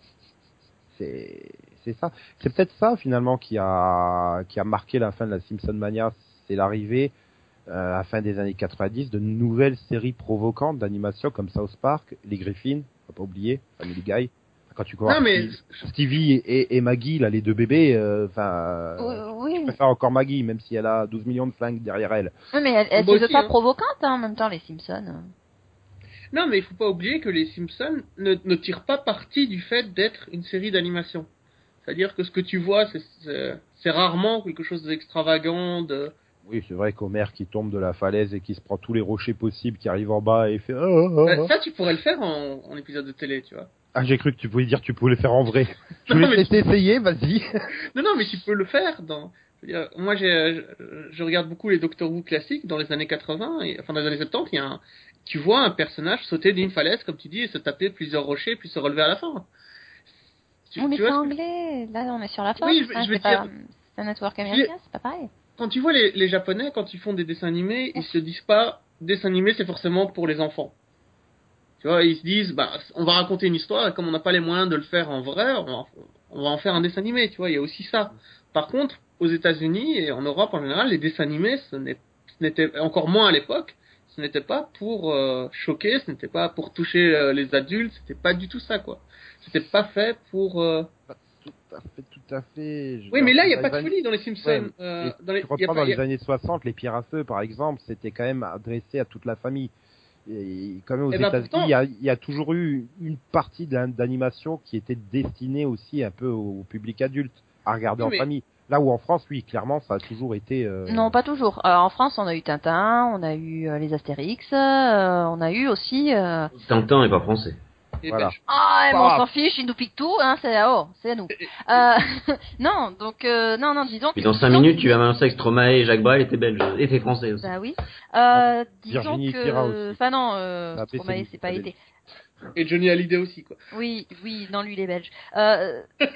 C'est c'est ça. C'est peut-être ça finalement qui a qui a marqué la fin de la Simpson mania, c'est l'arrivée euh, à la fin des années 90 de nouvelles séries provocantes d'animation comme South Park, les Griffins, faut pas oublier, Family Guy. Quand tu vois mais Stevie et, et Maggie, là, les deux bébés, euh, enfin, Oui, euh, oui. je préfère encore Maggie, même si elle a 12 millions de flingues derrière elle. Oui, mais elle, elle se veut pas hein. provocante hein, en même temps, les Simpsons. Non, mais il faut pas oublier que les Simpsons ne, ne tirent pas parti du fait d'être une série d'animation. C'est-à-dire que ce que tu vois, c'est- rarement quelque chose d'extravagant, de... Oui, c'est vrai qu'Homer qui tombe de la falaise et qui se prend tous les rochers possibles, qui arrive en bas et fait. Ah, ah, Bah, ah. ça, tu pourrais le faire en, en épisode de télé, tu vois. Ah, j'ai cru que tu pouvais dire que tu pouvais le faire en vrai. Je voulais laisser essayer, vas-y. Non, non, mais tu peux le faire dans... moi, j'ai, je, je regarde beaucoup les Doctor Who classiques dans les années 80, et, enfin dans les années 70, il y a un, tu vois un personnage sauter d'une falaise, comme tu dis, et se taper plusieurs rochers, puis se relever à la fin. Tu, on est tu pas ce que- anglais, là on est sur la Fox, Oui, je- hein, je veux c'est pas dire- c'est un network américain, c'est pas pareil. quand tu vois les, les Japonais, quand ils font des dessins animés, ils se disent pas dessin animé c'est forcément pour les enfants. Tu vois, ils se disent bah on va raconter une histoire et comme on n'a pas les moyens de le faire en vrai, on va, on va en faire un dessin animé. Tu vois, il y a aussi ça. Par contre, aux États-Unis et en Europe en général, les dessins animés, ce n'était encore moins à l'époque. Ce n'était pas pour euh, choquer, ce n'était pas pour toucher euh, les adultes, c'était pas du tout ça quoi. C'était pas fait pour. euh, Tout à fait, tout à fait. Je Oui, mais là il y a pas de folie dans les Simpsons. Ouais, euh, dans les, tu reprends pas- dans les a- années 60, les feu, par exemple, c'était quand même adressé à toute la famille. Et quand même aux Eh ben, États-Unis, pourtant- il y, a, il y a toujours eu une partie d'an- d'animation qui était destinée aussi un peu au public adulte à regarder Oui, en mais- famille. Là où en France, oui, clairement, ça a toujours été. euh, Non, pas toujours. Euh, en France, on a eu Tintin, on a eu euh, les Astérix, euh, on a eu aussi. Euh... Tintin est pas français. Belge. Ah, mais on s'en fiche, ils nous piquent tout, hein, c'est à oh, c'est à nous. Euh, non, donc euh, non, non, disons. Puis dans 5 disons- minutes, tu vas m'annoncer que Stromae et Jacques Brel étaient belges. Étaient français aussi. Bah oui. Euh, disons Virginie que. Enfin non, euh, Ah, Stromae, c'est pas été. Et Johnny Hallyday aussi quoi. Oui, oui, non, lui, il est belge. Euh,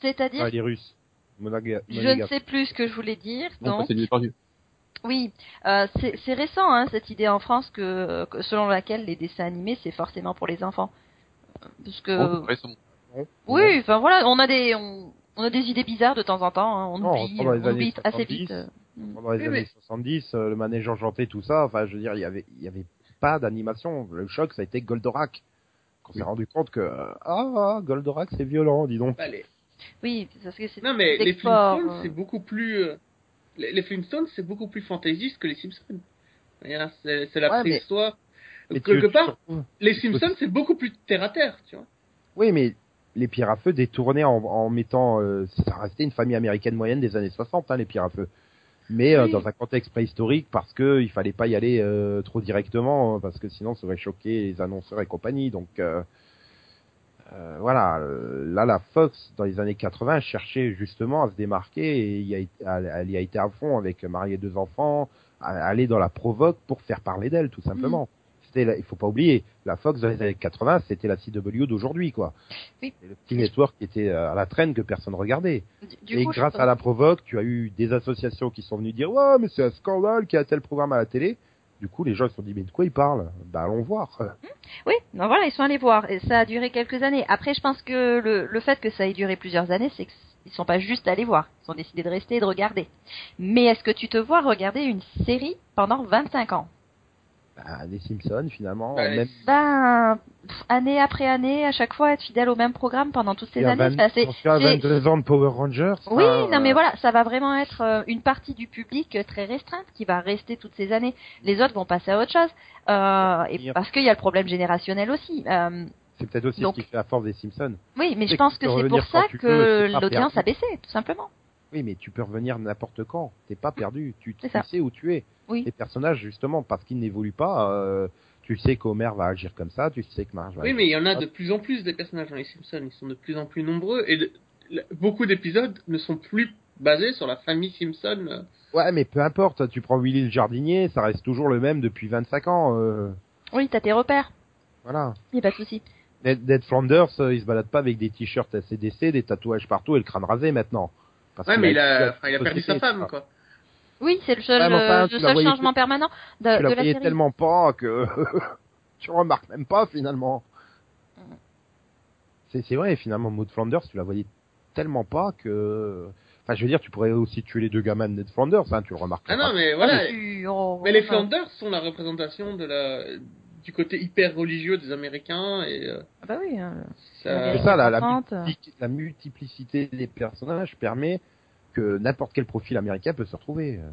C'est-à-dire, ah, les Russes. Monaga- je ne sais plus ce que je voulais dire. Non, Donc, c'est du perdu. Oui, euh, c'est c'est récent, hein, cette idée en France que, que selon laquelle les dessins animés c'est forcément pour les enfants. Parce que Oh, oui, enfin voilà, on a des on, on a des idées bizarres de temps en temps, hein, on Non, oublie, pendant les on années oublie assez 70, vite. euh. Pendant les Oui, années mais- 70, euh, le manège enchanté, tout ça, enfin, je veux dire, il y avait, il y avait pas d'animation. Le choc, ça a été Goldorak. On s'est Oui. rendu compte que, euh, ah, Goldorak, c'est violent, dis donc. Les- Oui, parce que c'est Non mais des les Flintstones euh. c'est beaucoup plus euh, les, les Flintstones c'est beaucoup plus fantaisiste que les Simpsons. C'est la Ouais, préhistoire. Mais Quelque part, les Simpsons c'est beaucoup plus terre à terre, tu vois. Oui, mais les pierres à feu détournaient en, en mettant, euh, ça restait une famille américaine moyenne des années 60, hein, les pierres à feu. Mais euh, dans un contexte préhistorique, parce que il fallait pas y aller euh, trop directement, hein, parce que sinon ça aurait choqué les annonceurs et compagnie. Donc euh, euh, voilà, euh, là la Fox dans les années 80 cherchait justement à se démarquer et y a, elle, y a été à fond avec Marie et deux enfants, à aller dans la provoque pour faire parler d'elle tout simplement. C'était, la- il faut pas oublier, la Fox dans les années 80, c'était la CW d'aujourd'hui quoi. Oui. Le petit network qui était euh, à la traîne que personne regardait. Du, du et coup, grâce à la provoque, tu as eu des associations qui sont venues dire ouais mais c'est un scandale qu'il y a tel programme à la télé. Du coup, les gens se sont dit mais de quoi ils parlent? Bah allons voir. Oui, donc voilà, ils sont allés voir et ça a duré quelques années. Après, je pense que le, le fait que ça ait duré plusieurs années, c'est qu'ils sont pas juste allés voir, ils ont décidé de rester et de regarder. Mais est-ce que tu te vois regarder une série pendant 25 ans? Bah, les Simpsons finalement, Bah, même Ben, année après année, à chaque fois être fidèle au même programme pendant toutes ces années. 20 Enfin, c'est- on se fait à c'est- 22 ans de Power Rangers. Oui, ça, non mais euh, voilà, ça va vraiment être euh, une partie du public euh, très restreinte qui va rester toutes ces années. Les autres vont passer à autre chose. Euh, et parce qu'il y a le problème générationnel aussi. Euh, C'est peut-être aussi Donc- ce qui fait la force des Simpsons. oui, mais je pense que c'est pour ça que veux, l'audience a baissé, tout simplement. Oui, mais tu peux revenir n'importe quand. T'es pas perdu. Tu, tu sais où tu es. Oui. Les personnages, justement, parce qu'ils n'évoluent pas, euh, tu sais qu'Homer va agir comme ça, tu sais que Marge va Oui agir mais il y en a de plus en plus des personnages dans les Simpsons, ils sont de plus en plus nombreux et de- le- beaucoup d'épisodes ne sont plus basés sur la famille Simpson. Ouais, mais peu importe. Tu prends Willy le jardinier, ça reste toujours le même depuis 25 ans. euh. Oui, t'as tes repères. Voilà. Y a pas de souci. Ned, Ned Flanders, euh, il se balade pas avec des t-shirts ACDC, des tatouages partout et le crâne rasé maintenant. Parce Ouais, mais il a, il perdu sa femme, quoi. Oui, c'est le seul, Ouais, mais enfin, euh, tu le la seul voyais changement permanent de, tu de la la voyais série. tellement pas que tu remarques même pas finalement. C'est c'est vrai finalement Maud Flanders, tu la voyais tellement pas que enfin je veux dire tu pourrais aussi tuer les deux gamins de Ned Flanders hein, tu le remarques Ah pas. non, mais voilà. Tu- oh, Mais les Flanders sont la représentation de la, du côté hyper religieux des Américains et euh, ah Bah oui. hein. ça, C'est ça la, la, la multiplicité des personnages permet que n'importe quel profil américain peut se retrouver. euh.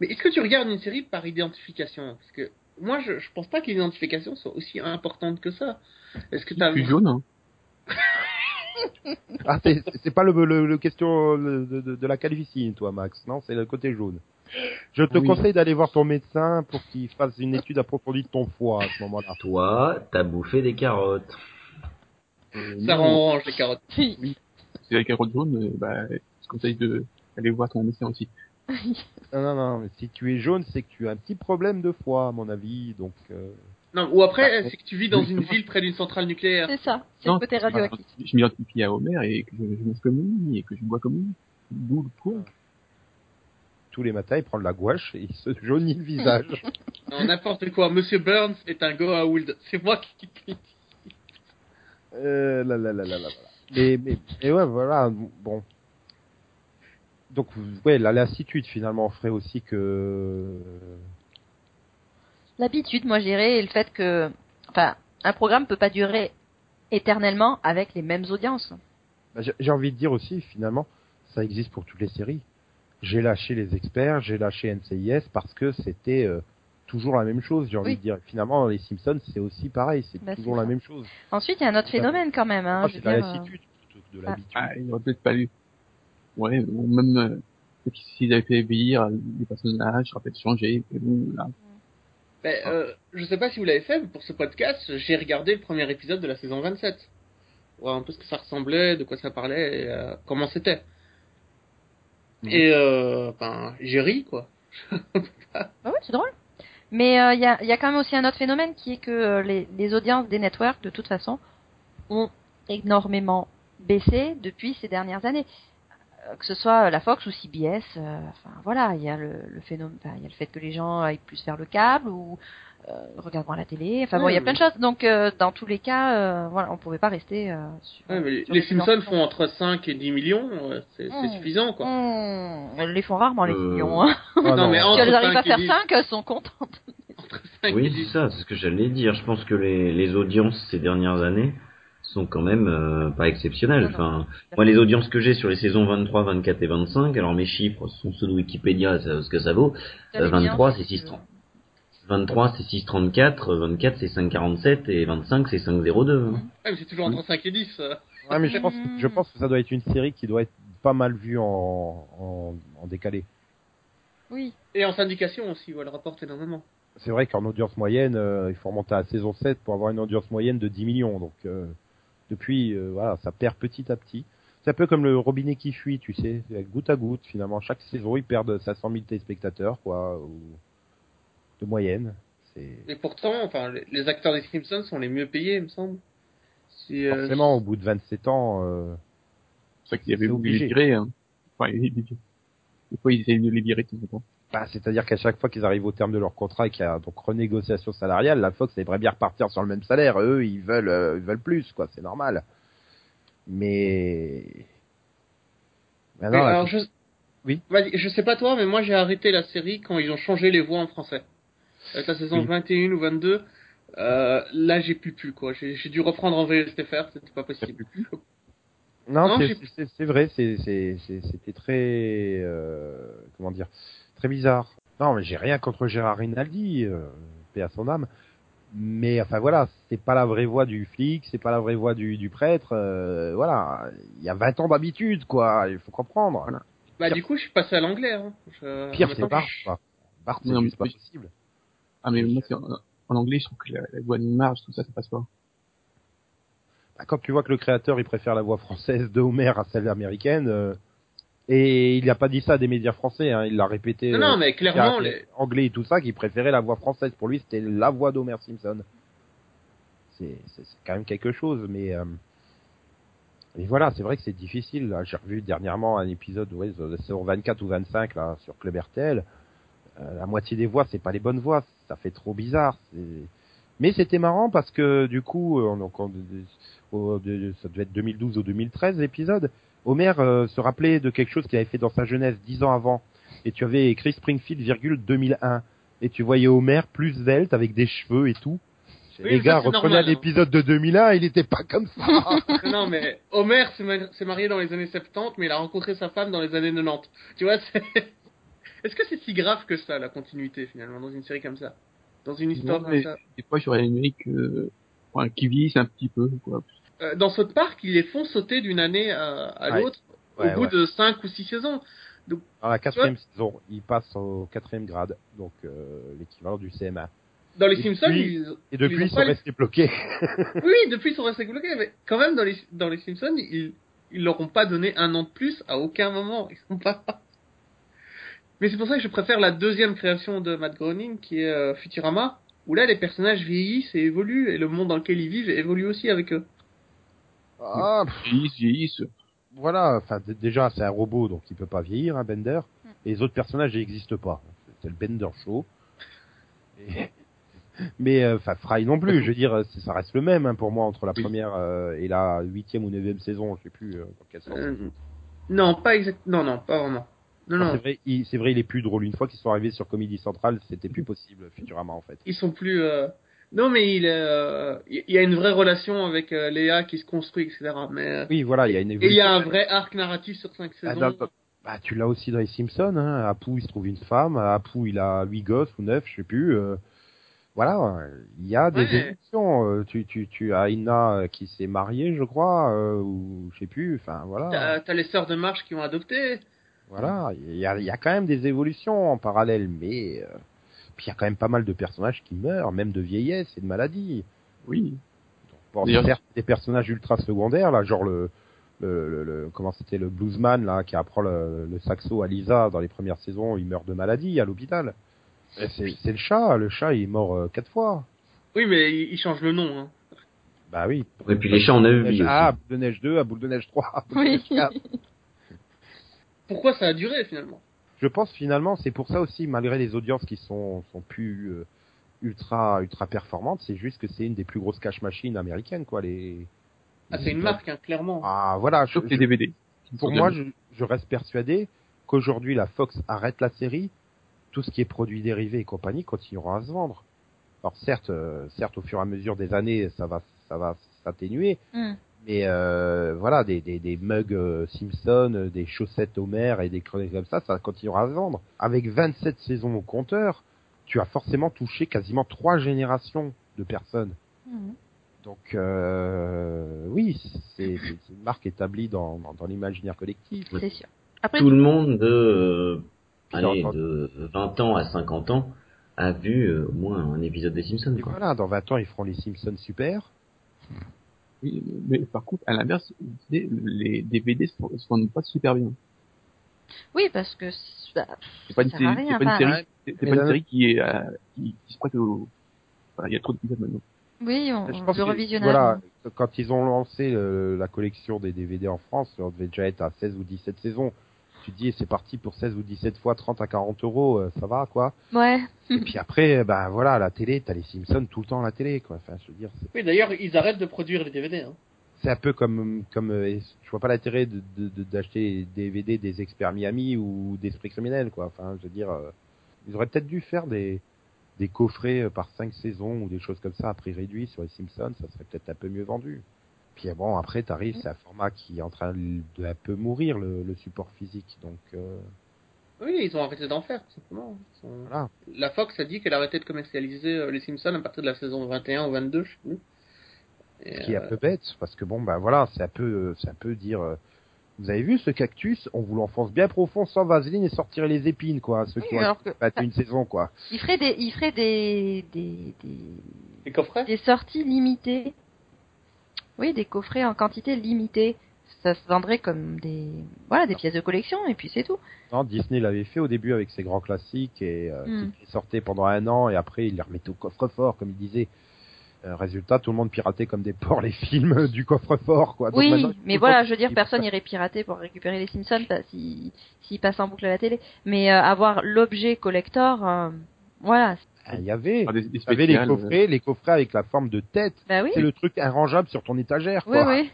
Mais est-ce que tu regardes une série par identification? Parce que moi, je, je pense pas que l'identification soit aussi importante que ça. Est-ce que Je t'as suis jaune, hein. Ah c'est c'est pas le, le, le question de, de, de la calvitie toi Max, non c'est le côté jaune. Je te Oui. conseille d'aller voir ton médecin pour qu'il fasse une étude approfondie de ton foie à ce moment-là. Toi, t'as bouffé des carottes. Euh, ça rend orange les carottes C'est la carotte jaune, euh, bah, je te conseille de aller voir ton médecin aussi. Non, non, non, mais si tu es jaune, c'est que tu as un petit problème de foie, à mon avis, donc... Euh... Non, ou après, Bah, c'est que tu vis dans une ville près d'une centrale nucléaire. C'est ça. C'est le côté radioactif. Je m'identifie à Homer et que je, je mange comme lui et que je bois comme lui. D'où le poids. Tous les matins, il prend de la gouache et il se jaunit le visage. Non, n'importe quoi. Monsieur Burns est un Goa'uld. C'est moi qui dis. euh, là, là, là, là, là. Mais, mais, mais ouais, voilà, bon. Donc, ouais, la lassitude, finalement, ferait aussi que... L'habitude, moi, je dirais, et le fait que, enfin, un programme peut pas durer éternellement avec les mêmes audiences. Bah, j'ai envie de dire aussi, finalement, ça existe pour toutes les séries. J'ai lâché les experts, j'ai lâché NCIS parce que c'était euh, toujours la même chose, j'ai envie Oui. de dire. Finalement, les Simpsons, c'est aussi pareil, c'est Bah, toujours la ça. même chose. Ensuite, il y a un autre phénomène quand même. Hein, Ah, c'est la euh, lassitude plutôt que de Ah. l'habitude. Ah, il aurait peut-être pas lu. Ouais, ou même, euh, s'ils avaient fait vieillir les personnages, ça aurait peut-être changé. Mais bon, là, Ben, euh, je sais pas si vous l'avez fait, mais pour ce podcast, j'ai regardé le premier épisode de la saison 27. Voir un peu ce que ça ressemblait, de quoi ça parlait, et, euh, comment c'était. Mhm. Et euh, ben, j'ai ri, quoi. Bah oui, c'est drôle. Mais euh, il y, a, il y a quand même aussi un autre phénomène qui est que euh, les, les audiences des networks, de toute façon, ont énormément baissé depuis ces dernières années. Euh, Que ce soit la Fox ou CBS, euh, enfin voilà, il y a le, le phénomène, enfin, il y a le fait que les gens aillent plus vers le câble ou euh, regardent moins la télé. Enfin bon, il y a plein de choses. Donc euh, dans tous les cas, euh, voilà, on pouvait pas rester euh, sur. Ouais, mais les, sur les des Simpsons font entre 5 et 10 millions, euh, c'est c'est Mhm. suffisant, quoi. Mmh, elles les font rarement les Euh, millions. Hein. Ah, non, mais Si elles arrivent à 5 et faire 10. 5, elles sont contentes. Entre 5 et Oui, 10. c'est ça, c'est ce que j'allais dire. Je pense que les, les audiences ces dernières années sont quand même euh, pas exceptionnelles. Non, non. Enfin, moi, les audiences que j'ai sur les saisons 23, 24 et 25, alors mes chiffres sont ceux de Wikipédia, ça- ce que ça vaut. Euh, 23, c'est 6,30. 23, c'est 6,34, euh, 24, c'est 5,47 et 25, c'est 5,02. hein. Ouais, mais c'est toujours entre 5 et 10. euh. Ouais, mais je pense, je pense que ça doit être une série qui doit être pas mal vue en, en, en décalé. Oui. Et en syndication aussi, où elle rapporte énormément. C'est vrai qu'en audience moyenne, euh, il faut remonter à la saison 7 pour avoir une audience moyenne de 10 millions. Donc, euh, depuis, euh, voilà, ça perd petit à petit. C'est un peu comme le robinet qui fuit, tu sais, goutte à goutte. Finalement, chaque saison, ils perdent 500 000 téléspectateurs, quoi, ou de moyenne. C'est Et pourtant, enfin, les, acteurs des Simpsons sont les mieux payés, il me semble. Si, euh, forcément au bout de 27 ans. Euh, c'est ça qu'il y avait C'est voulu les obligé. virer. Hein. Enfin, des fois, ils essayaient de les virer de en temps. Bah, c'est-à-dire qu'à chaque fois qu'ils arrivent au terme de leur contrat et qu'il y a donc renégociation salariale, la Fox aimerait bien repartir sur le même salaire. Eux, ils veulent, euh, ils veulent plus, quoi. C'est normal. Mais la- alors, je... Oui. Je sais pas toi, mais moi j'ai arrêté la série quand ils ont changé les voix en français. Avec la saison Oui. 21 ou 22, euh, là j'ai plus pu quoi. J'ai dû reprendre en VSTFR, c'était pas possible. Non, Non, c'est- vrai, c'était très, euh, comment dire, très bizarre. Non, mais j'ai rien contre Gérard Rinaldi, euh, paix à son âme. Mais enfin voilà, c'est pas la vraie voix du flic, c'est pas la vraie voix du, du prêtre. euh, voilà, il y a 20 ans d'habitude, quoi. Il faut comprendre. Voilà. Bah Pire. du coup je suis passé à l'anglais. Hein. Je... Pire, c'est Bart, je-. Bart, c'est pas mais- possible. Ah, mais moi, c'est en, en anglais, je trouve que la, la voix de marge, tout ça, ça passe pas. Bah, quand tu vois que le créateur, il préfère la voix française de Homer à celle américaine, euh, Et il n'a pas dit ça à des médias français, hein, il l'a répété. Non, non, euh, mais clairement, anglais, les... anglais et tout ça, qu'il préférait la voix française. Pour lui, c'était la voix d'Homer Simpson. C'est quand même quelque chose, mais euh, et voilà, c'est vrai que c'est difficile. J'ai revu dernièrement un épisode, ouais, saison 24 ou 25 là sur Club RTL. Euh, la moitié des voix, c'est pas les bonnes voix, ça fait trop bizarre. Mais c'était marrant parce que du coup, euh, donc, on- au- de- ça devait être 2012 ou 2013 l'épisode. Homer euh, se rappelait de quelque chose qu'il avait fait dans sa jeunesse dix ans avant. Et tu avais écrit Springfield, virgule 2001. Et tu voyais Homer plus svelte avec des cheveux et tout. Oui, Les gars, reprenez hein. l'épisode de 2001, il était pas comme ça. non, mais Homer s'est ma- s'est marié dans les années 70, mais il a rencontré sa femme dans les années 90. Tu vois, c'est... Est-ce que c'est si grave que ça, la continuité, finalement, dans une série comme ça? Dans une histoire Non, comme ça? des fois, j'aurais aimé que, enfin, vieillissent un petit peu, quoi. Euh, Dans South Park, ils les font sauter d'une année à, à Ouais. l'autre Ouais, au bout ouais. de 5 ou 6 saisons. Dans la quatrième saison, il passe au quatrième grade, donc euh, l'équivalent du CMA. Dans les Et Simpsons, ils... Et depuis, ils ont ils sont pas restés bloqués. Oui, depuis ils sont restés bloqués, mais quand même dans les dans les Simpsons, ils ils leur ont pas donné un an de plus à aucun moment. Ils sont pas. Mais c'est pour ça que je préfère la deuxième création de Matt Groening, qui est euh, Futurama, où là les personnages vieillissent et évoluent et le monde dans lequel ils vivent évolue aussi avec eux. Ah, Vieillissent, vieillissent. voilà, enfin déjà c'est un robot donc il peut pas vieillir, un Bender. Mm. Et les autres personnages n'existent pas. C'est le Bender Show. Et- Mais euh, enfin Fry non plus. Je veux dire, ça reste le même hein, pour moi entre la Oui. première euh, et la huitième ou neuvième saison. Je sais plus euh, dans quel sens. Euh, non, pas exact. Non, non, pas vraiment. Non, non. C'est vrai, il, c'est vrai, il est plus drôle. Une fois qu'ils sont arrivés sur Comedy Central, c'était plus possible Futurama en fait. Ils sont plus. euh, Non, mais il euh, il y a une vraie relation avec euh, Léa qui se construit, etc. Mais euh, Oui, voilà, il y a une et il évolution. y a un vrai arc narratif sur cinq Ah, saisons. dans- dans- Bah, tu l'as aussi dans les Simpsons, hein. Apu, il se trouve une femme. Apu, il a huit gosses ou neuf, je sais plus. euh, Voilà, il y a des Ouais. évolutions. Tu, tu, tu as Ina qui s'est mariée, je crois, ou je sais plus. Enfin, voilà. T'as t'as les sœurs de Marche qui ont adopté. Voilà, il y a, y a quand même des évolutions en parallèle, mais puis il y a quand même pas mal de personnages qui meurent, même de vieillesse et de maladie. Oui. Bon, certes, des personnages ultra secondaires, là, genre le, le, le, le- comment c'était le bluesman là qui apprend le, le saxo à Lisa dans les premières saisons, il meurt de maladie à l'hôpital. Et C'est le chat, le chat il est mort euh, quatre fois. Oui, mais il, il change le nom. Hein. Bah oui. Et puis les chats en a eu Neige aussi. A, boule de neige 2, à boule de neige 3. à boule de Oui. neige 4. Pourquoi ça a duré finalement? Je pense finalement c'est pour ça aussi malgré les audiences qui sont sont plus euh, ultra ultra performantes, c'est juste que c'est une des plus grosses cash machines américaines quoi les. Ah, c'est une marque, hein, clairement. Ah voilà, je, Sauf les DVD. pour moi je, je reste persuadé qu'aujourd'hui la Fox arrête la série, tout ce qui est produits dérivés et compagnie continuera à se vendre. Alors certes euh, certes au fur et à mesure des années ça va ça va s'atténuer, Hmm. Mais euh, voilà, des, des, des mugs euh, Simpson, euh, des chaussettes Homer et des chroniques comme ça, ça continuera à se vendre. Avec 27 saisons au compteur, tu as forcément touché quasiment trois générations de personnes. Mhm. Donc euh, oui, c'est une marque établie dans, dans, dans l'imaginaire collectif. C'est sûr. Après, Tout le monde de, euh, allez, de 20 ans à 50 ans a vu euh, au moins un épisode des Simpsons. Quoi. voilà, dans 20 ans, ils feront les Simpsons super. Oui, mais par contre, à l'inverse, les DVD se vendent pas super bien. oui, parce que c'est- bah, C'est pas une série, sert à rien, c'est pas une enfin, série, c'est c'est Mais pas là- une série qui est, euh, qui, qui se prête au, enfin, il y a trop d'épisodes maintenant. oui, on, Je on pense le revisionnage. Voilà, quand ils ont lancé le- la collection des DVD en France, on devait déjà être à 16 ou 17 saisons. Tu te dis, c'est parti pour 16 ou 17 fois 30 à 40 euros, euh, ça va, quoi. Ouais. Et puis après, ben voilà, à la télé, t'as les Simpsons tout le temps à la télé, quoi. Enfin, je veux dire, Oui, d'ailleurs, ils arrêtent de produire les DVD. Hein. c'est un peu comme, comme, euh, je vois pas l'intérêt de, de- de- d'acheter des DVD des experts Miami ou d'Esprit criminel, quoi. Enfin, je veux dire, euh, ils auraient peut-être dû faire des, des coffrets par cinq saisons ou des choses comme ça à prix réduit sur les Simpsons, ça serait peut-être un peu mieux vendu. Puis bon, après, t'arrives, c'est un format qui est en train de un peu mourir, le, le support physique, donc euh, Oui, ils ont arrêté d'en faire, tout simplement. Ils sont- voilà. La Fox a dit qu'elle arrêtait de commercialiser euh, les Simpsons à partir de la saison 21 ou 22, je sais plus. Et, qui est un euh, peu bête, parce que bon, ben voilà, c'est un peu, c'est un peu dire, euh, vous avez vu ce cactus, on vous l'enfonce bien profond sans vaseline et sortirait les épines, quoi, ceux qui ont alors que- battu une saison, quoi. Il ferait des, il ferait des, des, des, Les coffrets? des sorties limitées. Oui, des coffrets en quantité limitée. ça se vendrait comme des voilà des pièces de collection et puis c'est tout. Non, Disney l'avait fait au début avec ses grands classiques et euh, Hmm. qui sortaient pendant un an et après il les remettait au coffre-fort comme il disait. Euh, résultat, tout le monde piratait comme des porcs les films du coffre-fort quoi. Donc oui, mais voilà, je veux dire, personne irait pirater pour récupérer les Simpsons bah, si s'ils passent en boucle à la télé. Mais euh, avoir l'objet collector, euh, voilà. Ah, Il y avait, Ah, des, y avait les spéciales, euh, coffrets, les coffrets avec la forme de tête. Bah oui. C'est le truc arrangeable sur ton étagère Oui, quoi. oui.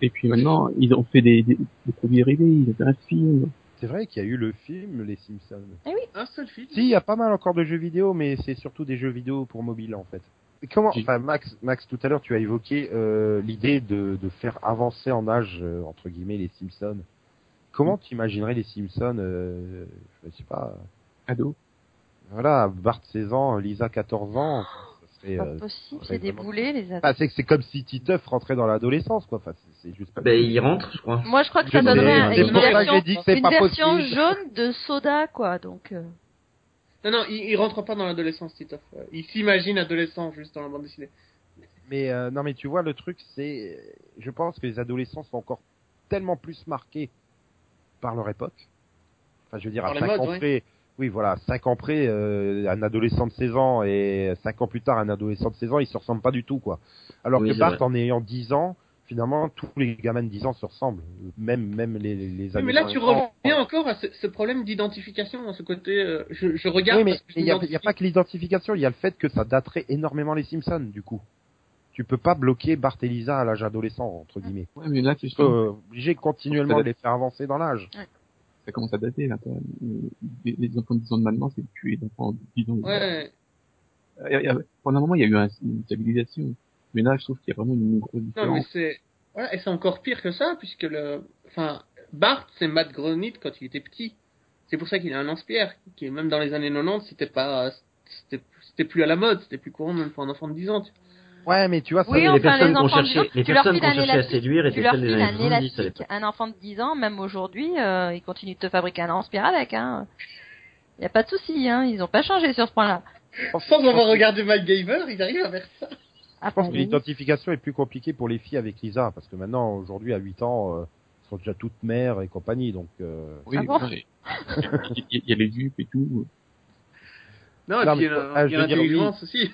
Et puis maintenant, ils ont fait des, des, des produits dérivés, ils ont fait un film. C'est vrai qu'il y a eu le film Les Simpsons. Un seul film. Si, il y a pas mal encore de jeux vidéo, mais c'est surtout des jeux vidéo pour mobile en fait. Comment, enfin Max, Max, tout à l'heure tu as évoqué euh, l'idée de, de faire avancer en âge euh, entre guillemets les Simpsons. Comment tu imaginerais les Simpsons, euh, je sais pas, Ado. Voilà, Bart 16 ans, Lisa 14 ans, serait, Pas euh, possible, c'est c'est des boulets les ados. bah, c'est c'est comme si Titeuf rentrait dans l'adolescence quoi. Enfin, c'est- c'est juste pas. Ben, il rentre, je crois. Moi, je crois que ça donnerait c'est une pour ça que version, j'ai dit que c'est une pas version jaune de soda, quoi. Donc, euh, Non, non, il, il rentre pas dans l'adolescence, Titoff. Euh, Il s'imagine adolescent juste dans la bande dessinée. Mais euh, non, mais tu vois, le truc, c'est, je pense que les adolescents sont encore tellement plus marqués par leur époque. Enfin, je veux dire, Par à les 5 modes, ans ouais. près, oui, voilà, 5 ans près, euh, un adolescent de 16 ans et 5 ans plus tard, un adolescent de 16 ans, ils se ressemblent pas du tout, quoi. Alors Oui, que Bart, vrai. en ayant 10 ans, finalement, tous les gamins de 10 ans se ressemblent. Même, même les, les, mais là, tu reviens encore à ce, ce problème d'identification, à ce côté. euh, je, je regarde. Oui, mais il n'y a, pas que l'identification, il y a le fait que ça daterait énormément les Simpsons, du coup. Tu peux pas bloquer Bart et Lisa à l'âge adolescent, entre guillemets. Ouais, mais là, c'est Tu peux euh, obligé continuellement de les faire avancer dans l'âge. Ça commence à dater, là, quand même. Euh, Les, les enfants de 10 ans de maintenant, c'est plus les enfants de 10 ans. Ouais. Euh, pendant un moment, il y a eu un- une stabilisation. Mais là, je trouve qu'il y a vraiment une grosse Non, différence. mais c'est. Voilà, et c'est encore pire que ça, puisque le. Enfin, Bart, c'est Matt Groening quand il était petit. C'est pour ça qu'il a un lance-pierre, qui même dans les années 90, c'était pas. C'était plus à la mode, c'était plus courant même pour un enfant de 10 ans. tu vois. Ouais, mais tu vois, ça, oui, les personnes qu'on cherchait- 10 ans, les tu leur personnes qu'on cherchait à séduire tu étaient leur celles des années un 70 à élastique, l'époque. un enfant de 10 ans, même aujourd'hui, euh, il continue de te fabriquer un avec, hein. Y a pas de souci, hein. Ils ont pas changé sur ce point-là. Sans avoir regardé MacGyver, ils arrivent à faire ça. Ah, Je pense que oui. l'identification est plus compliquée pour les filles avec Lisa, parce que maintenant, aujourd'hui, à 8 ans, euh, elles sont déjà toutes mères et compagnie, donc... Euh... Oui, Ah bon il y, a- il y a les jupes et tout. Non, et Non, puis il y a, ah, il y a veux dire, l'intelligence aussi.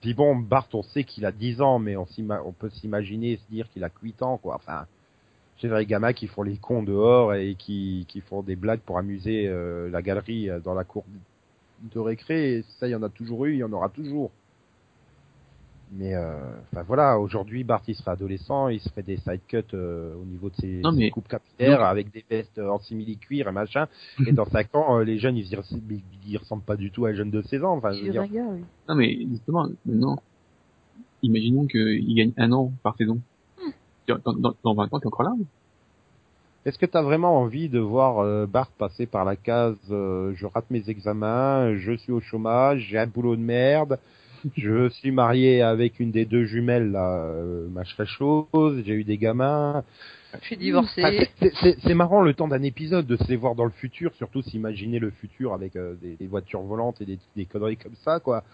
Puis bon, Bart, on sait qu'il a 10 ans, mais on, on peut s'imaginer, se dire qu'il a que 8 ans, quoi. Enfin, j'ai des gamins qui font les cons dehors et qui, qui font des blagues pour amuser euh, la galerie euh, dans la cour de récré, ça, il y en a toujours eu, il y en aura toujours. Mais euh, enfin voilà, aujourd'hui Bart il serait adolescent, il se ferait des side cuts euh, au niveau de ses, Non, ses coupes capillaires Non. avec des vestes euh, en simili cuir et machin. et dans 5 ans, euh, les jeunes ils, ils, ils ressemblent pas du tout à un jeune de 16 ans. Enfin, je veux dire, oui. Non, mais justement, maintenant, imaginons qu'il gagne un an par saison. Dans, dans, dans 20 ans, t'es encore là Est-ce que tu as vraiment envie de voir euh, Bart passer par la case euh, je rate mes examens, je suis au chômage, j'ai un boulot de merde, je suis marié avec une des deux jumelles là, euh, machin chose, j'ai eu des gamins. Je suis divorcée. Enfin, c'est- marrant le temps d'un épisode de se les voir dans le futur, surtout s'imaginer le futur avec euh, des, des voitures volantes et des, des conneries comme ça quoi.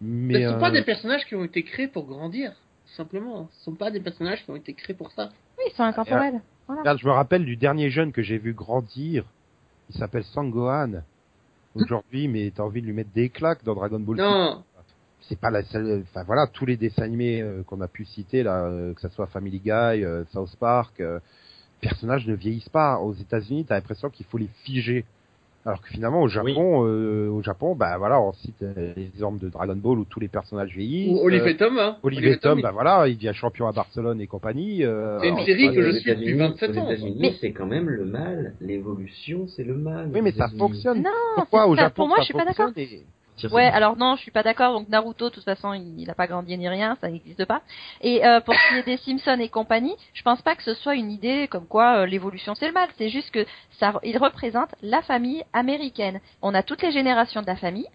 Mais, Mais ce sont pas euh, des personnages qui ont été créés pour grandir, tout simplement. Ce sont pas des personnages qui ont été créés pour ça. Oui, ils sont intemporels. Regarde, je me rappelle du dernier jeune que j'ai vu grandir. Il s'appelle Sangohan. Aujourd'hui, mais t'as envie de lui mettre des claques dans Dragon Ball. Non, C'est pas la seule. Enfin voilà, tous les dessins animés euh, qu'on a pu citer là, euh, que ça soit Family Guy, euh, South Park, euh, les personnages ne vieillissent pas. Aux États-Unis, t'as l'impression qu'il faut les figer. Alors que finalement, au Japon, euh, au Japon, bah voilà, on cite euh, les exemples de Dragon Ball où tous les personnages vieillissent. ou Olive et Tom, hein. Olivier Tom, il- bah voilà, il devient champion à Barcelone et compagnie. euh, C'est une série que je suis depuis États-Unis- 27 aux ans. États-Unis, Mais- c'est quand même le mal. L'évolution, c'est le mal. Oui, mais ça fonctionne. Non, Pourquoi au ça. Japon Pour moi, ça je suis pas d'accord. et- Ouais, alors non, je suis pas d'accord. Donc Naruto, de toute façon, il n'a pas grandi ni rien, ça n'existe pas. Et euh, pour ce qui est des Simpsons et compagnie, je pense pas que ce soit une idée comme quoi euh, l'évolution c'est le mal. C'est juste que ça, il représente la famille américaine. On a toutes les générations de la famille.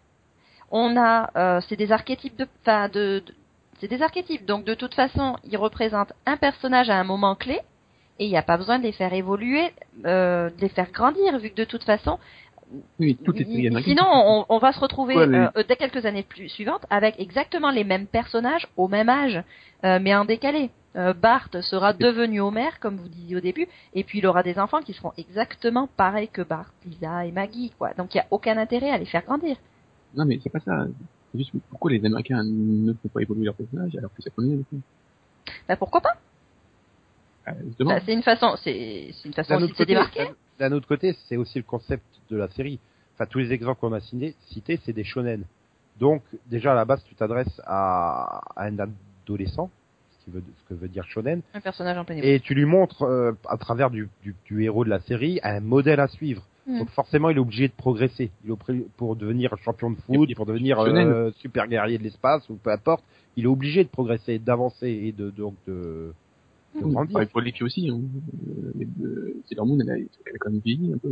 On a, euh, c'est des archétypes de, enfin de, de- c'est des archétypes. Donc de toute façon, ils représentent un personnage à un moment clé. Et il n'y a pas besoin de les faire évoluer, euh, de les faire grandir, vu que de toute façon, Oui, les y en a Sinon, on, on va se retrouver les- euh, dès quelques années plus suivantes avec exactement les mêmes personnages au même âge, euh, mais en décalé. Euh, Bart sera devenu Homer, comme vous disiez au début, et puis il aura des enfants qui seront exactement pareils que Bart, Lisa et Maggie, quoi. Donc il y a aucun intérêt à les faire grandir. Non, mais c'est pas ça. C'est juste pourquoi les Américains ne font pas évoluer leur personnage alors que c'est Japonais le font. Bah pourquoi pas justement. Bah, C'est une façon, c'est une façon aussi de se démarquer. D'un- autre côté, c'est aussi le concept de la série. Enfin, tous les exemples qu'on a cités, cités, c'est des shonen. Donc, déjà à la base, tu t'adresses à, à un adolescent, ce, qui veut, ce que veut dire shonen, Un personnage en plein et tu lui montres euh, à travers du, du, du héros de la série un modèle à suivre. Mm. Donc forcément, il est obligé de progresser. Il est pour devenir champion de foot, Et- pour devenir euh, super guerrier de l'espace ou peu importe, il est obligé de progresser, d'avancer et de donc de, Oui, grandir. pareil pour les filles aussi. Hein. Euh, les- euh, Sailor Moon, elle a, elle a quand même vieilli un peu.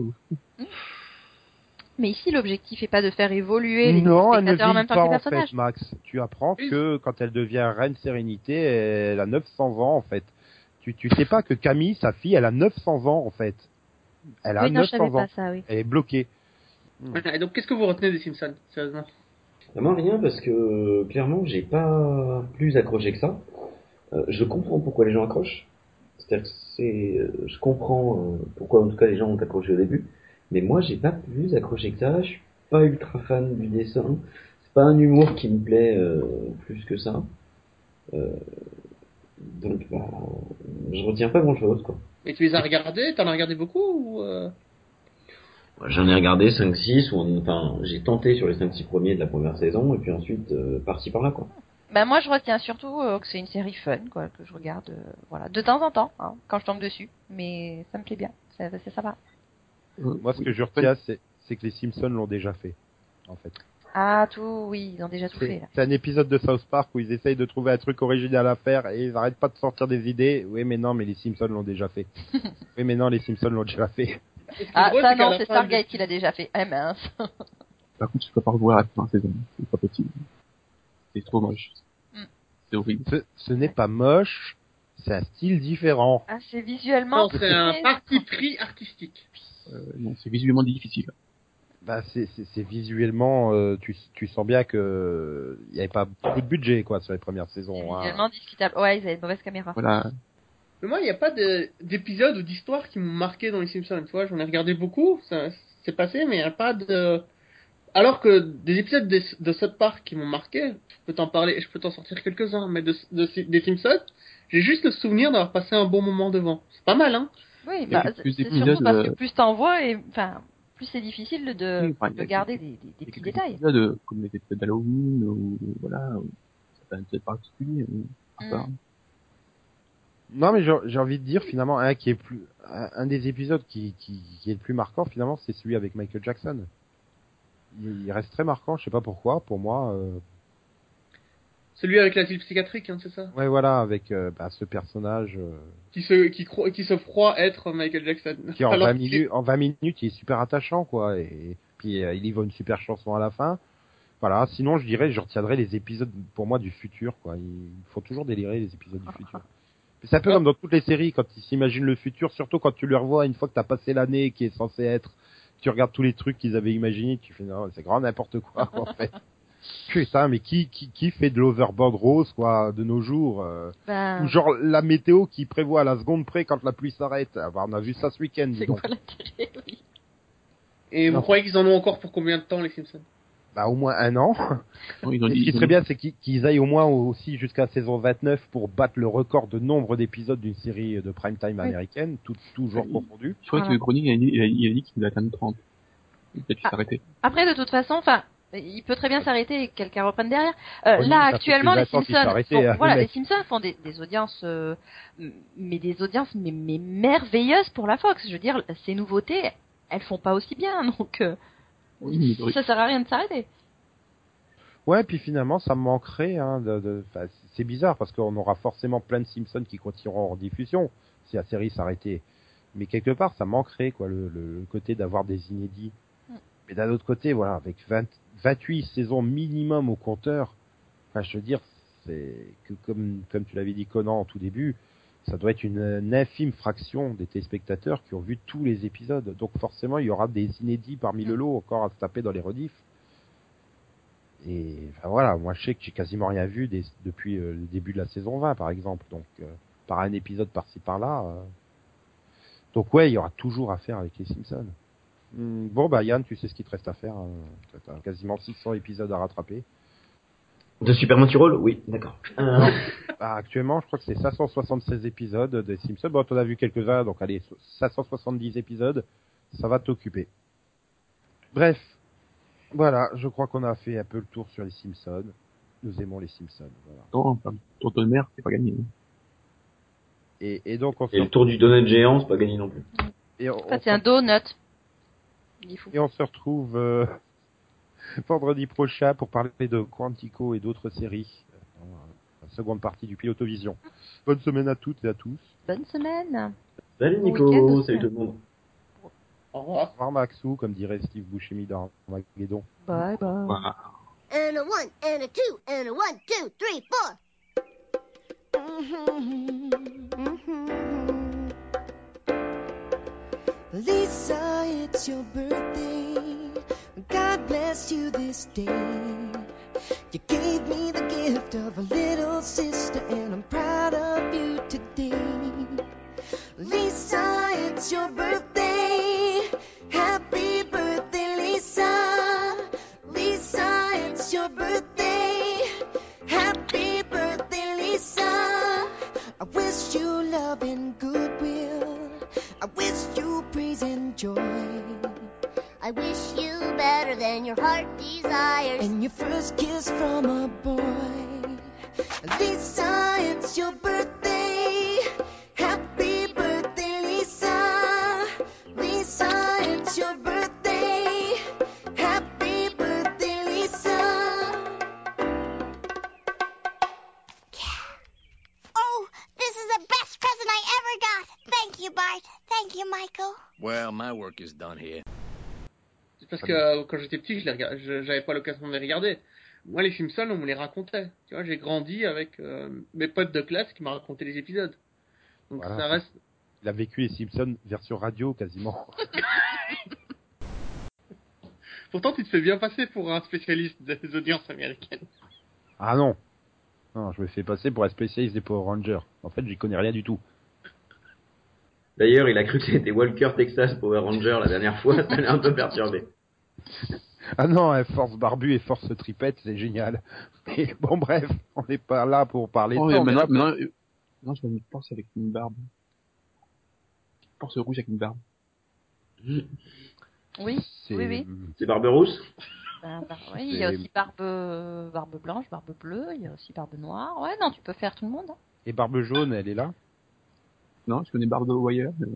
Mais ici, l'objectif est pas de faire évoluer les Non, elle ne spectateurs en vieillit même temps pas que les en personnages. fait, Max. Tu apprends Oui. que quand elle devient reine sérénité, elle a 900 ans en fait. Tu tu sais pas que Camille, sa fille, elle a 900 ans en fait. Elle a oui, non, je 900 savais ans. pas ça, oui. Elle est bloquée. Et donc, qu'est-ce que vous retenez des Simpsons, sérieusement Moi rien parce que clairement j'ai pas plus accroché que ça. Euh, je comprends pourquoi les gens accrochent. C'est-à-dire que c'est, euh, je comprends euh, pourquoi en tout cas les gens ont accroché au début. Mais moi j'ai pas plus accroché que ça. Je suis pas ultra fan du dessin. C'est pas un humour qui me plaît euh, plus que ça. Euh, donc bah, je retiens pas grand chose quoi. Et tu les as regardés? T'en as regardé beaucoup ou euh... J'en ai regardé 5-6, ou en- enfin j'ai tenté sur les 5-6 premiers de la première saison et puis ensuite euh, par-ci par-là quoi. Bah moi, je retiens surtout euh, que c'est une série fun, quoi, que je regarde, euh, voilà, de temps en temps, hein, quand je tombe dessus. Mais ça me plaît bien, ça, ça, ça va. Moi, ce que je retiens, c'est c'est que les Simpsons l'ont déjà fait, en fait. Ah, tout, oui, ils ont déjà tout fait, C'est là. c'est un épisode de South Park où ils essayent de trouver un truc original à faire et ils arrêtent pas de sortir des idées. Oui, mais non, mais les Simpsons l'ont déjà fait. oui, mais non, les Simpsons l'ont déjà fait. Ah, drôle, ça c'est non, c'est fin Stargate de- qui l'a déjà fait. Eh mince. Par contre, je peux pas revoir la première saison. C'est pas possible. C'est trop moche. C'est horrible. Ce, ce n'est pas moche, c'est un style différent. Ah, c'est visuellement Non, c'est un parti pris artistique. Euh, non, c'est visuellement difficile. Bah, c'est c'est- c'est visuellement, euh, tu, tu sens bien que il y avait pas beaucoup de budget quoi sur les premières c'est saisons. hein. visuellement discutable. Ouais, ils avaient une mauvaise caméra. Voilà. Mais moi, il n'y a pas de- d'épisodes ou d'histoires qui m'ont marqué dans les Simpsons. Tu vois, j'en ai regardé beaucoup, ça c'est passé, mais il n'y a pas de. Alors que des épisodes de, de South Park qui m'ont marqué, je peux t'en parler, je peux t'en sortir quelques-uns, mais de, de- des Simpsons, j'ai juste le souvenir d'avoir passé un bon moment devant. C'est pas mal, hein Oui, bah, plus c'est surtout parce que euh, plus t'en vois et, enfin, plus c'est difficile de, Oui, enfin, de garder des, des- des Il y a petits détails. épisodes, euh, comme les épisodes d'Halloween, ou voilà, ou certains épisodes particuliers. mais à Mm. part- Non, mais j'ai j'ai envie de dire finalement un qui est plus, un, un des épisodes qui, qui, qui est le plus marquant finalement, c'est celui avec Michael Jackson. Il, reste très marquant, je sais pas pourquoi. Pour moi, euh, Celui avec l'asile psychiatrique, hein, c'est ça? Ouais, voilà, avec euh, bah, ce personnage euh, qui se, qui, croit, qui se croit être Michael Jackson. qui en Alors 20 qu'il est- minutes, en 20 minutes, il est super attachant, quoi. Et, puis euh, il livre une super chanson à la fin. Voilà. Sinon, je dirais, je retiendrai les épisodes pour moi du futur, quoi. Il faut toujours délirer les épisodes du futur. C'est un peu comme dans toutes les séries, quand ils s'imaginent le futur, surtout quand tu le revois une fois que t'as passé l'année qui est censé être, tu regardes tous les trucs qu'ils avaient imaginés, tu fais non, c'est grand n'importe quoi, en fait. Putain, mais qui, qui, qui fait de l'overboard rose, quoi, de nos jours euh, Ben, Ou genre la météo qui prévoit à la seconde près quand la pluie s'arrête. Ah, bah, on a vu ça ce week-end, dis c'est donc. quoi l'intérêt oui. Et vous croyez qu'ils en ont encore pour combien de temps, les Simpsons? Bah, au moins un an. Non, ils ont Et dit, ce qui serait bien, c'est qu'ils aillent au moins aussi jusqu'à saison 29 pour battre le record de nombre d'épisodes d'une série de prime time Oui. américaine, tout, tout genre Oui. confondu. Je crois que chronique, il a dit, il a, il a dit qu'il voulait atteindre 30. Peut-être qu'il Ah. s'est arrêté. Après, de toute façon, enfin, il peut très bien s'arrêter et que quelqu'un reprenne derrière. Euh, Oui, là, actuellement, les de 20 ans qu'il s'est Simpsons, arrêté, font, hein, voilà, le les. Simpsons font des, des audiences, euh, mais des audiences mais, mais merveilleuses pour la Fox. Je veux dire, ces nouveautés, elles font pas aussi bien, donc euh, Oui, ça sert à rien de s'arrêter. Ouais, puis finalement, ça me manquerait. Hein, de, c'est bizarre parce qu'on aura forcément plein de Simpsons qui continueront en diffusion si la série s'arrêtait. Mais quelque part, ça manquerait quoi, le, le, le côté d'avoir des inédits. Mm. Mais d'un autre côté, voilà, avec 20, 28 saisons minimum au compteur, enfin, je veux dire, c'est que comme comme tu l'avais dit Conan en tout début, ça doit être une, une infime fraction des téléspectateurs qui ont vu tous les épisodes. Donc forcément, il y aura des inédits parmi le Mm. lot encore à se taper dans les rediffs. Et enfin, voilà, moi je sais que j'ai quasiment rien vu des- depuis euh, le début de la saison 20 par exemple. Donc euh, par un épisode par-ci par-là. euh. Donc ouais, il y aura toujours à faire avec les Simpsons. Hmm, Bon bah Yann, tu sais ce qu'il te reste à faire. hein. T'as quasiment 600 épisodes à rattraper. De Superman rôles Oui, d'accord. Euh, Bah, actuellement, je crois que c'est 576 épisodes des Simpsons. Bon, t'en as vu quelques-uns, donc allez, 570 épisodes, ça va t'occuper. Bref, voilà, je crois qu'on a fait un peu le tour sur les Simpsons. Nous aimons les Simpsons, voilà. Non, enfin, Tour de mer, c'est pas gagné. Et, et donc on se Et le tour du donut géant, c'est pas gagné non plus. et on, Ça, c'est un donut. Il est fou. et on se retrouve euh, vendredi prochain pour parler de Quantico et d'autres séries. La seconde partie du Pilotovision. Bonne semaine à toutes et à tous. Bonne semaine. Salut Nico, salut tout le monde. Au revoir. Au revoir Maxou, comme dirait Steve Buscemi dans Maguédon. Bye bye. And a one and a two and a one, two, three, four. Mhm, mhm. Lisa, it's your birthday. God bless you this day. You gave me the gift of a little sister, and I'm proud of you today. Lisa, it's your birthday. Parce que euh, quand j'étais petit, je les j'avais pas l'occasion de les regarder. Moi, les Simpsons, on me les racontait. Tu vois, j'ai grandi avec euh, mes potes de classe qui m'ont raconté les épisodes. Donc Voilà. ça reste. Il a vécu les Simpsons version radio quasiment. Pourtant, tu te fais bien passer pour un spécialiste des audiences américaines. Ah non. Non, je me fais passer pour un spécialiste des Power Rangers. En fait, j'y connais rien du tout. D'ailleurs, il a cru que c'était Walker Texas Power Ranger la dernière fois, ça l'a un peu perturbé. Ah non, hein, Force Barbu et Force Tripette, c'est génial. Mais bon, bref, on n'est pas là pour parler Oh, de ça. maintenant, maintenant, euh, maintenant, je une force avec une barbe. Force rouge avec une barbe. Oui, oui, oui. C'est Barberousse Ben, ben, oui, il y a aussi barbe, euh, barbe blanche, barbe bleue, il y a aussi barbe noire. Ouais, non, tu peux faire tout le monde. hein. Et Barbe Jaune, elle est là? Non, je connais Barbe Wire. mais.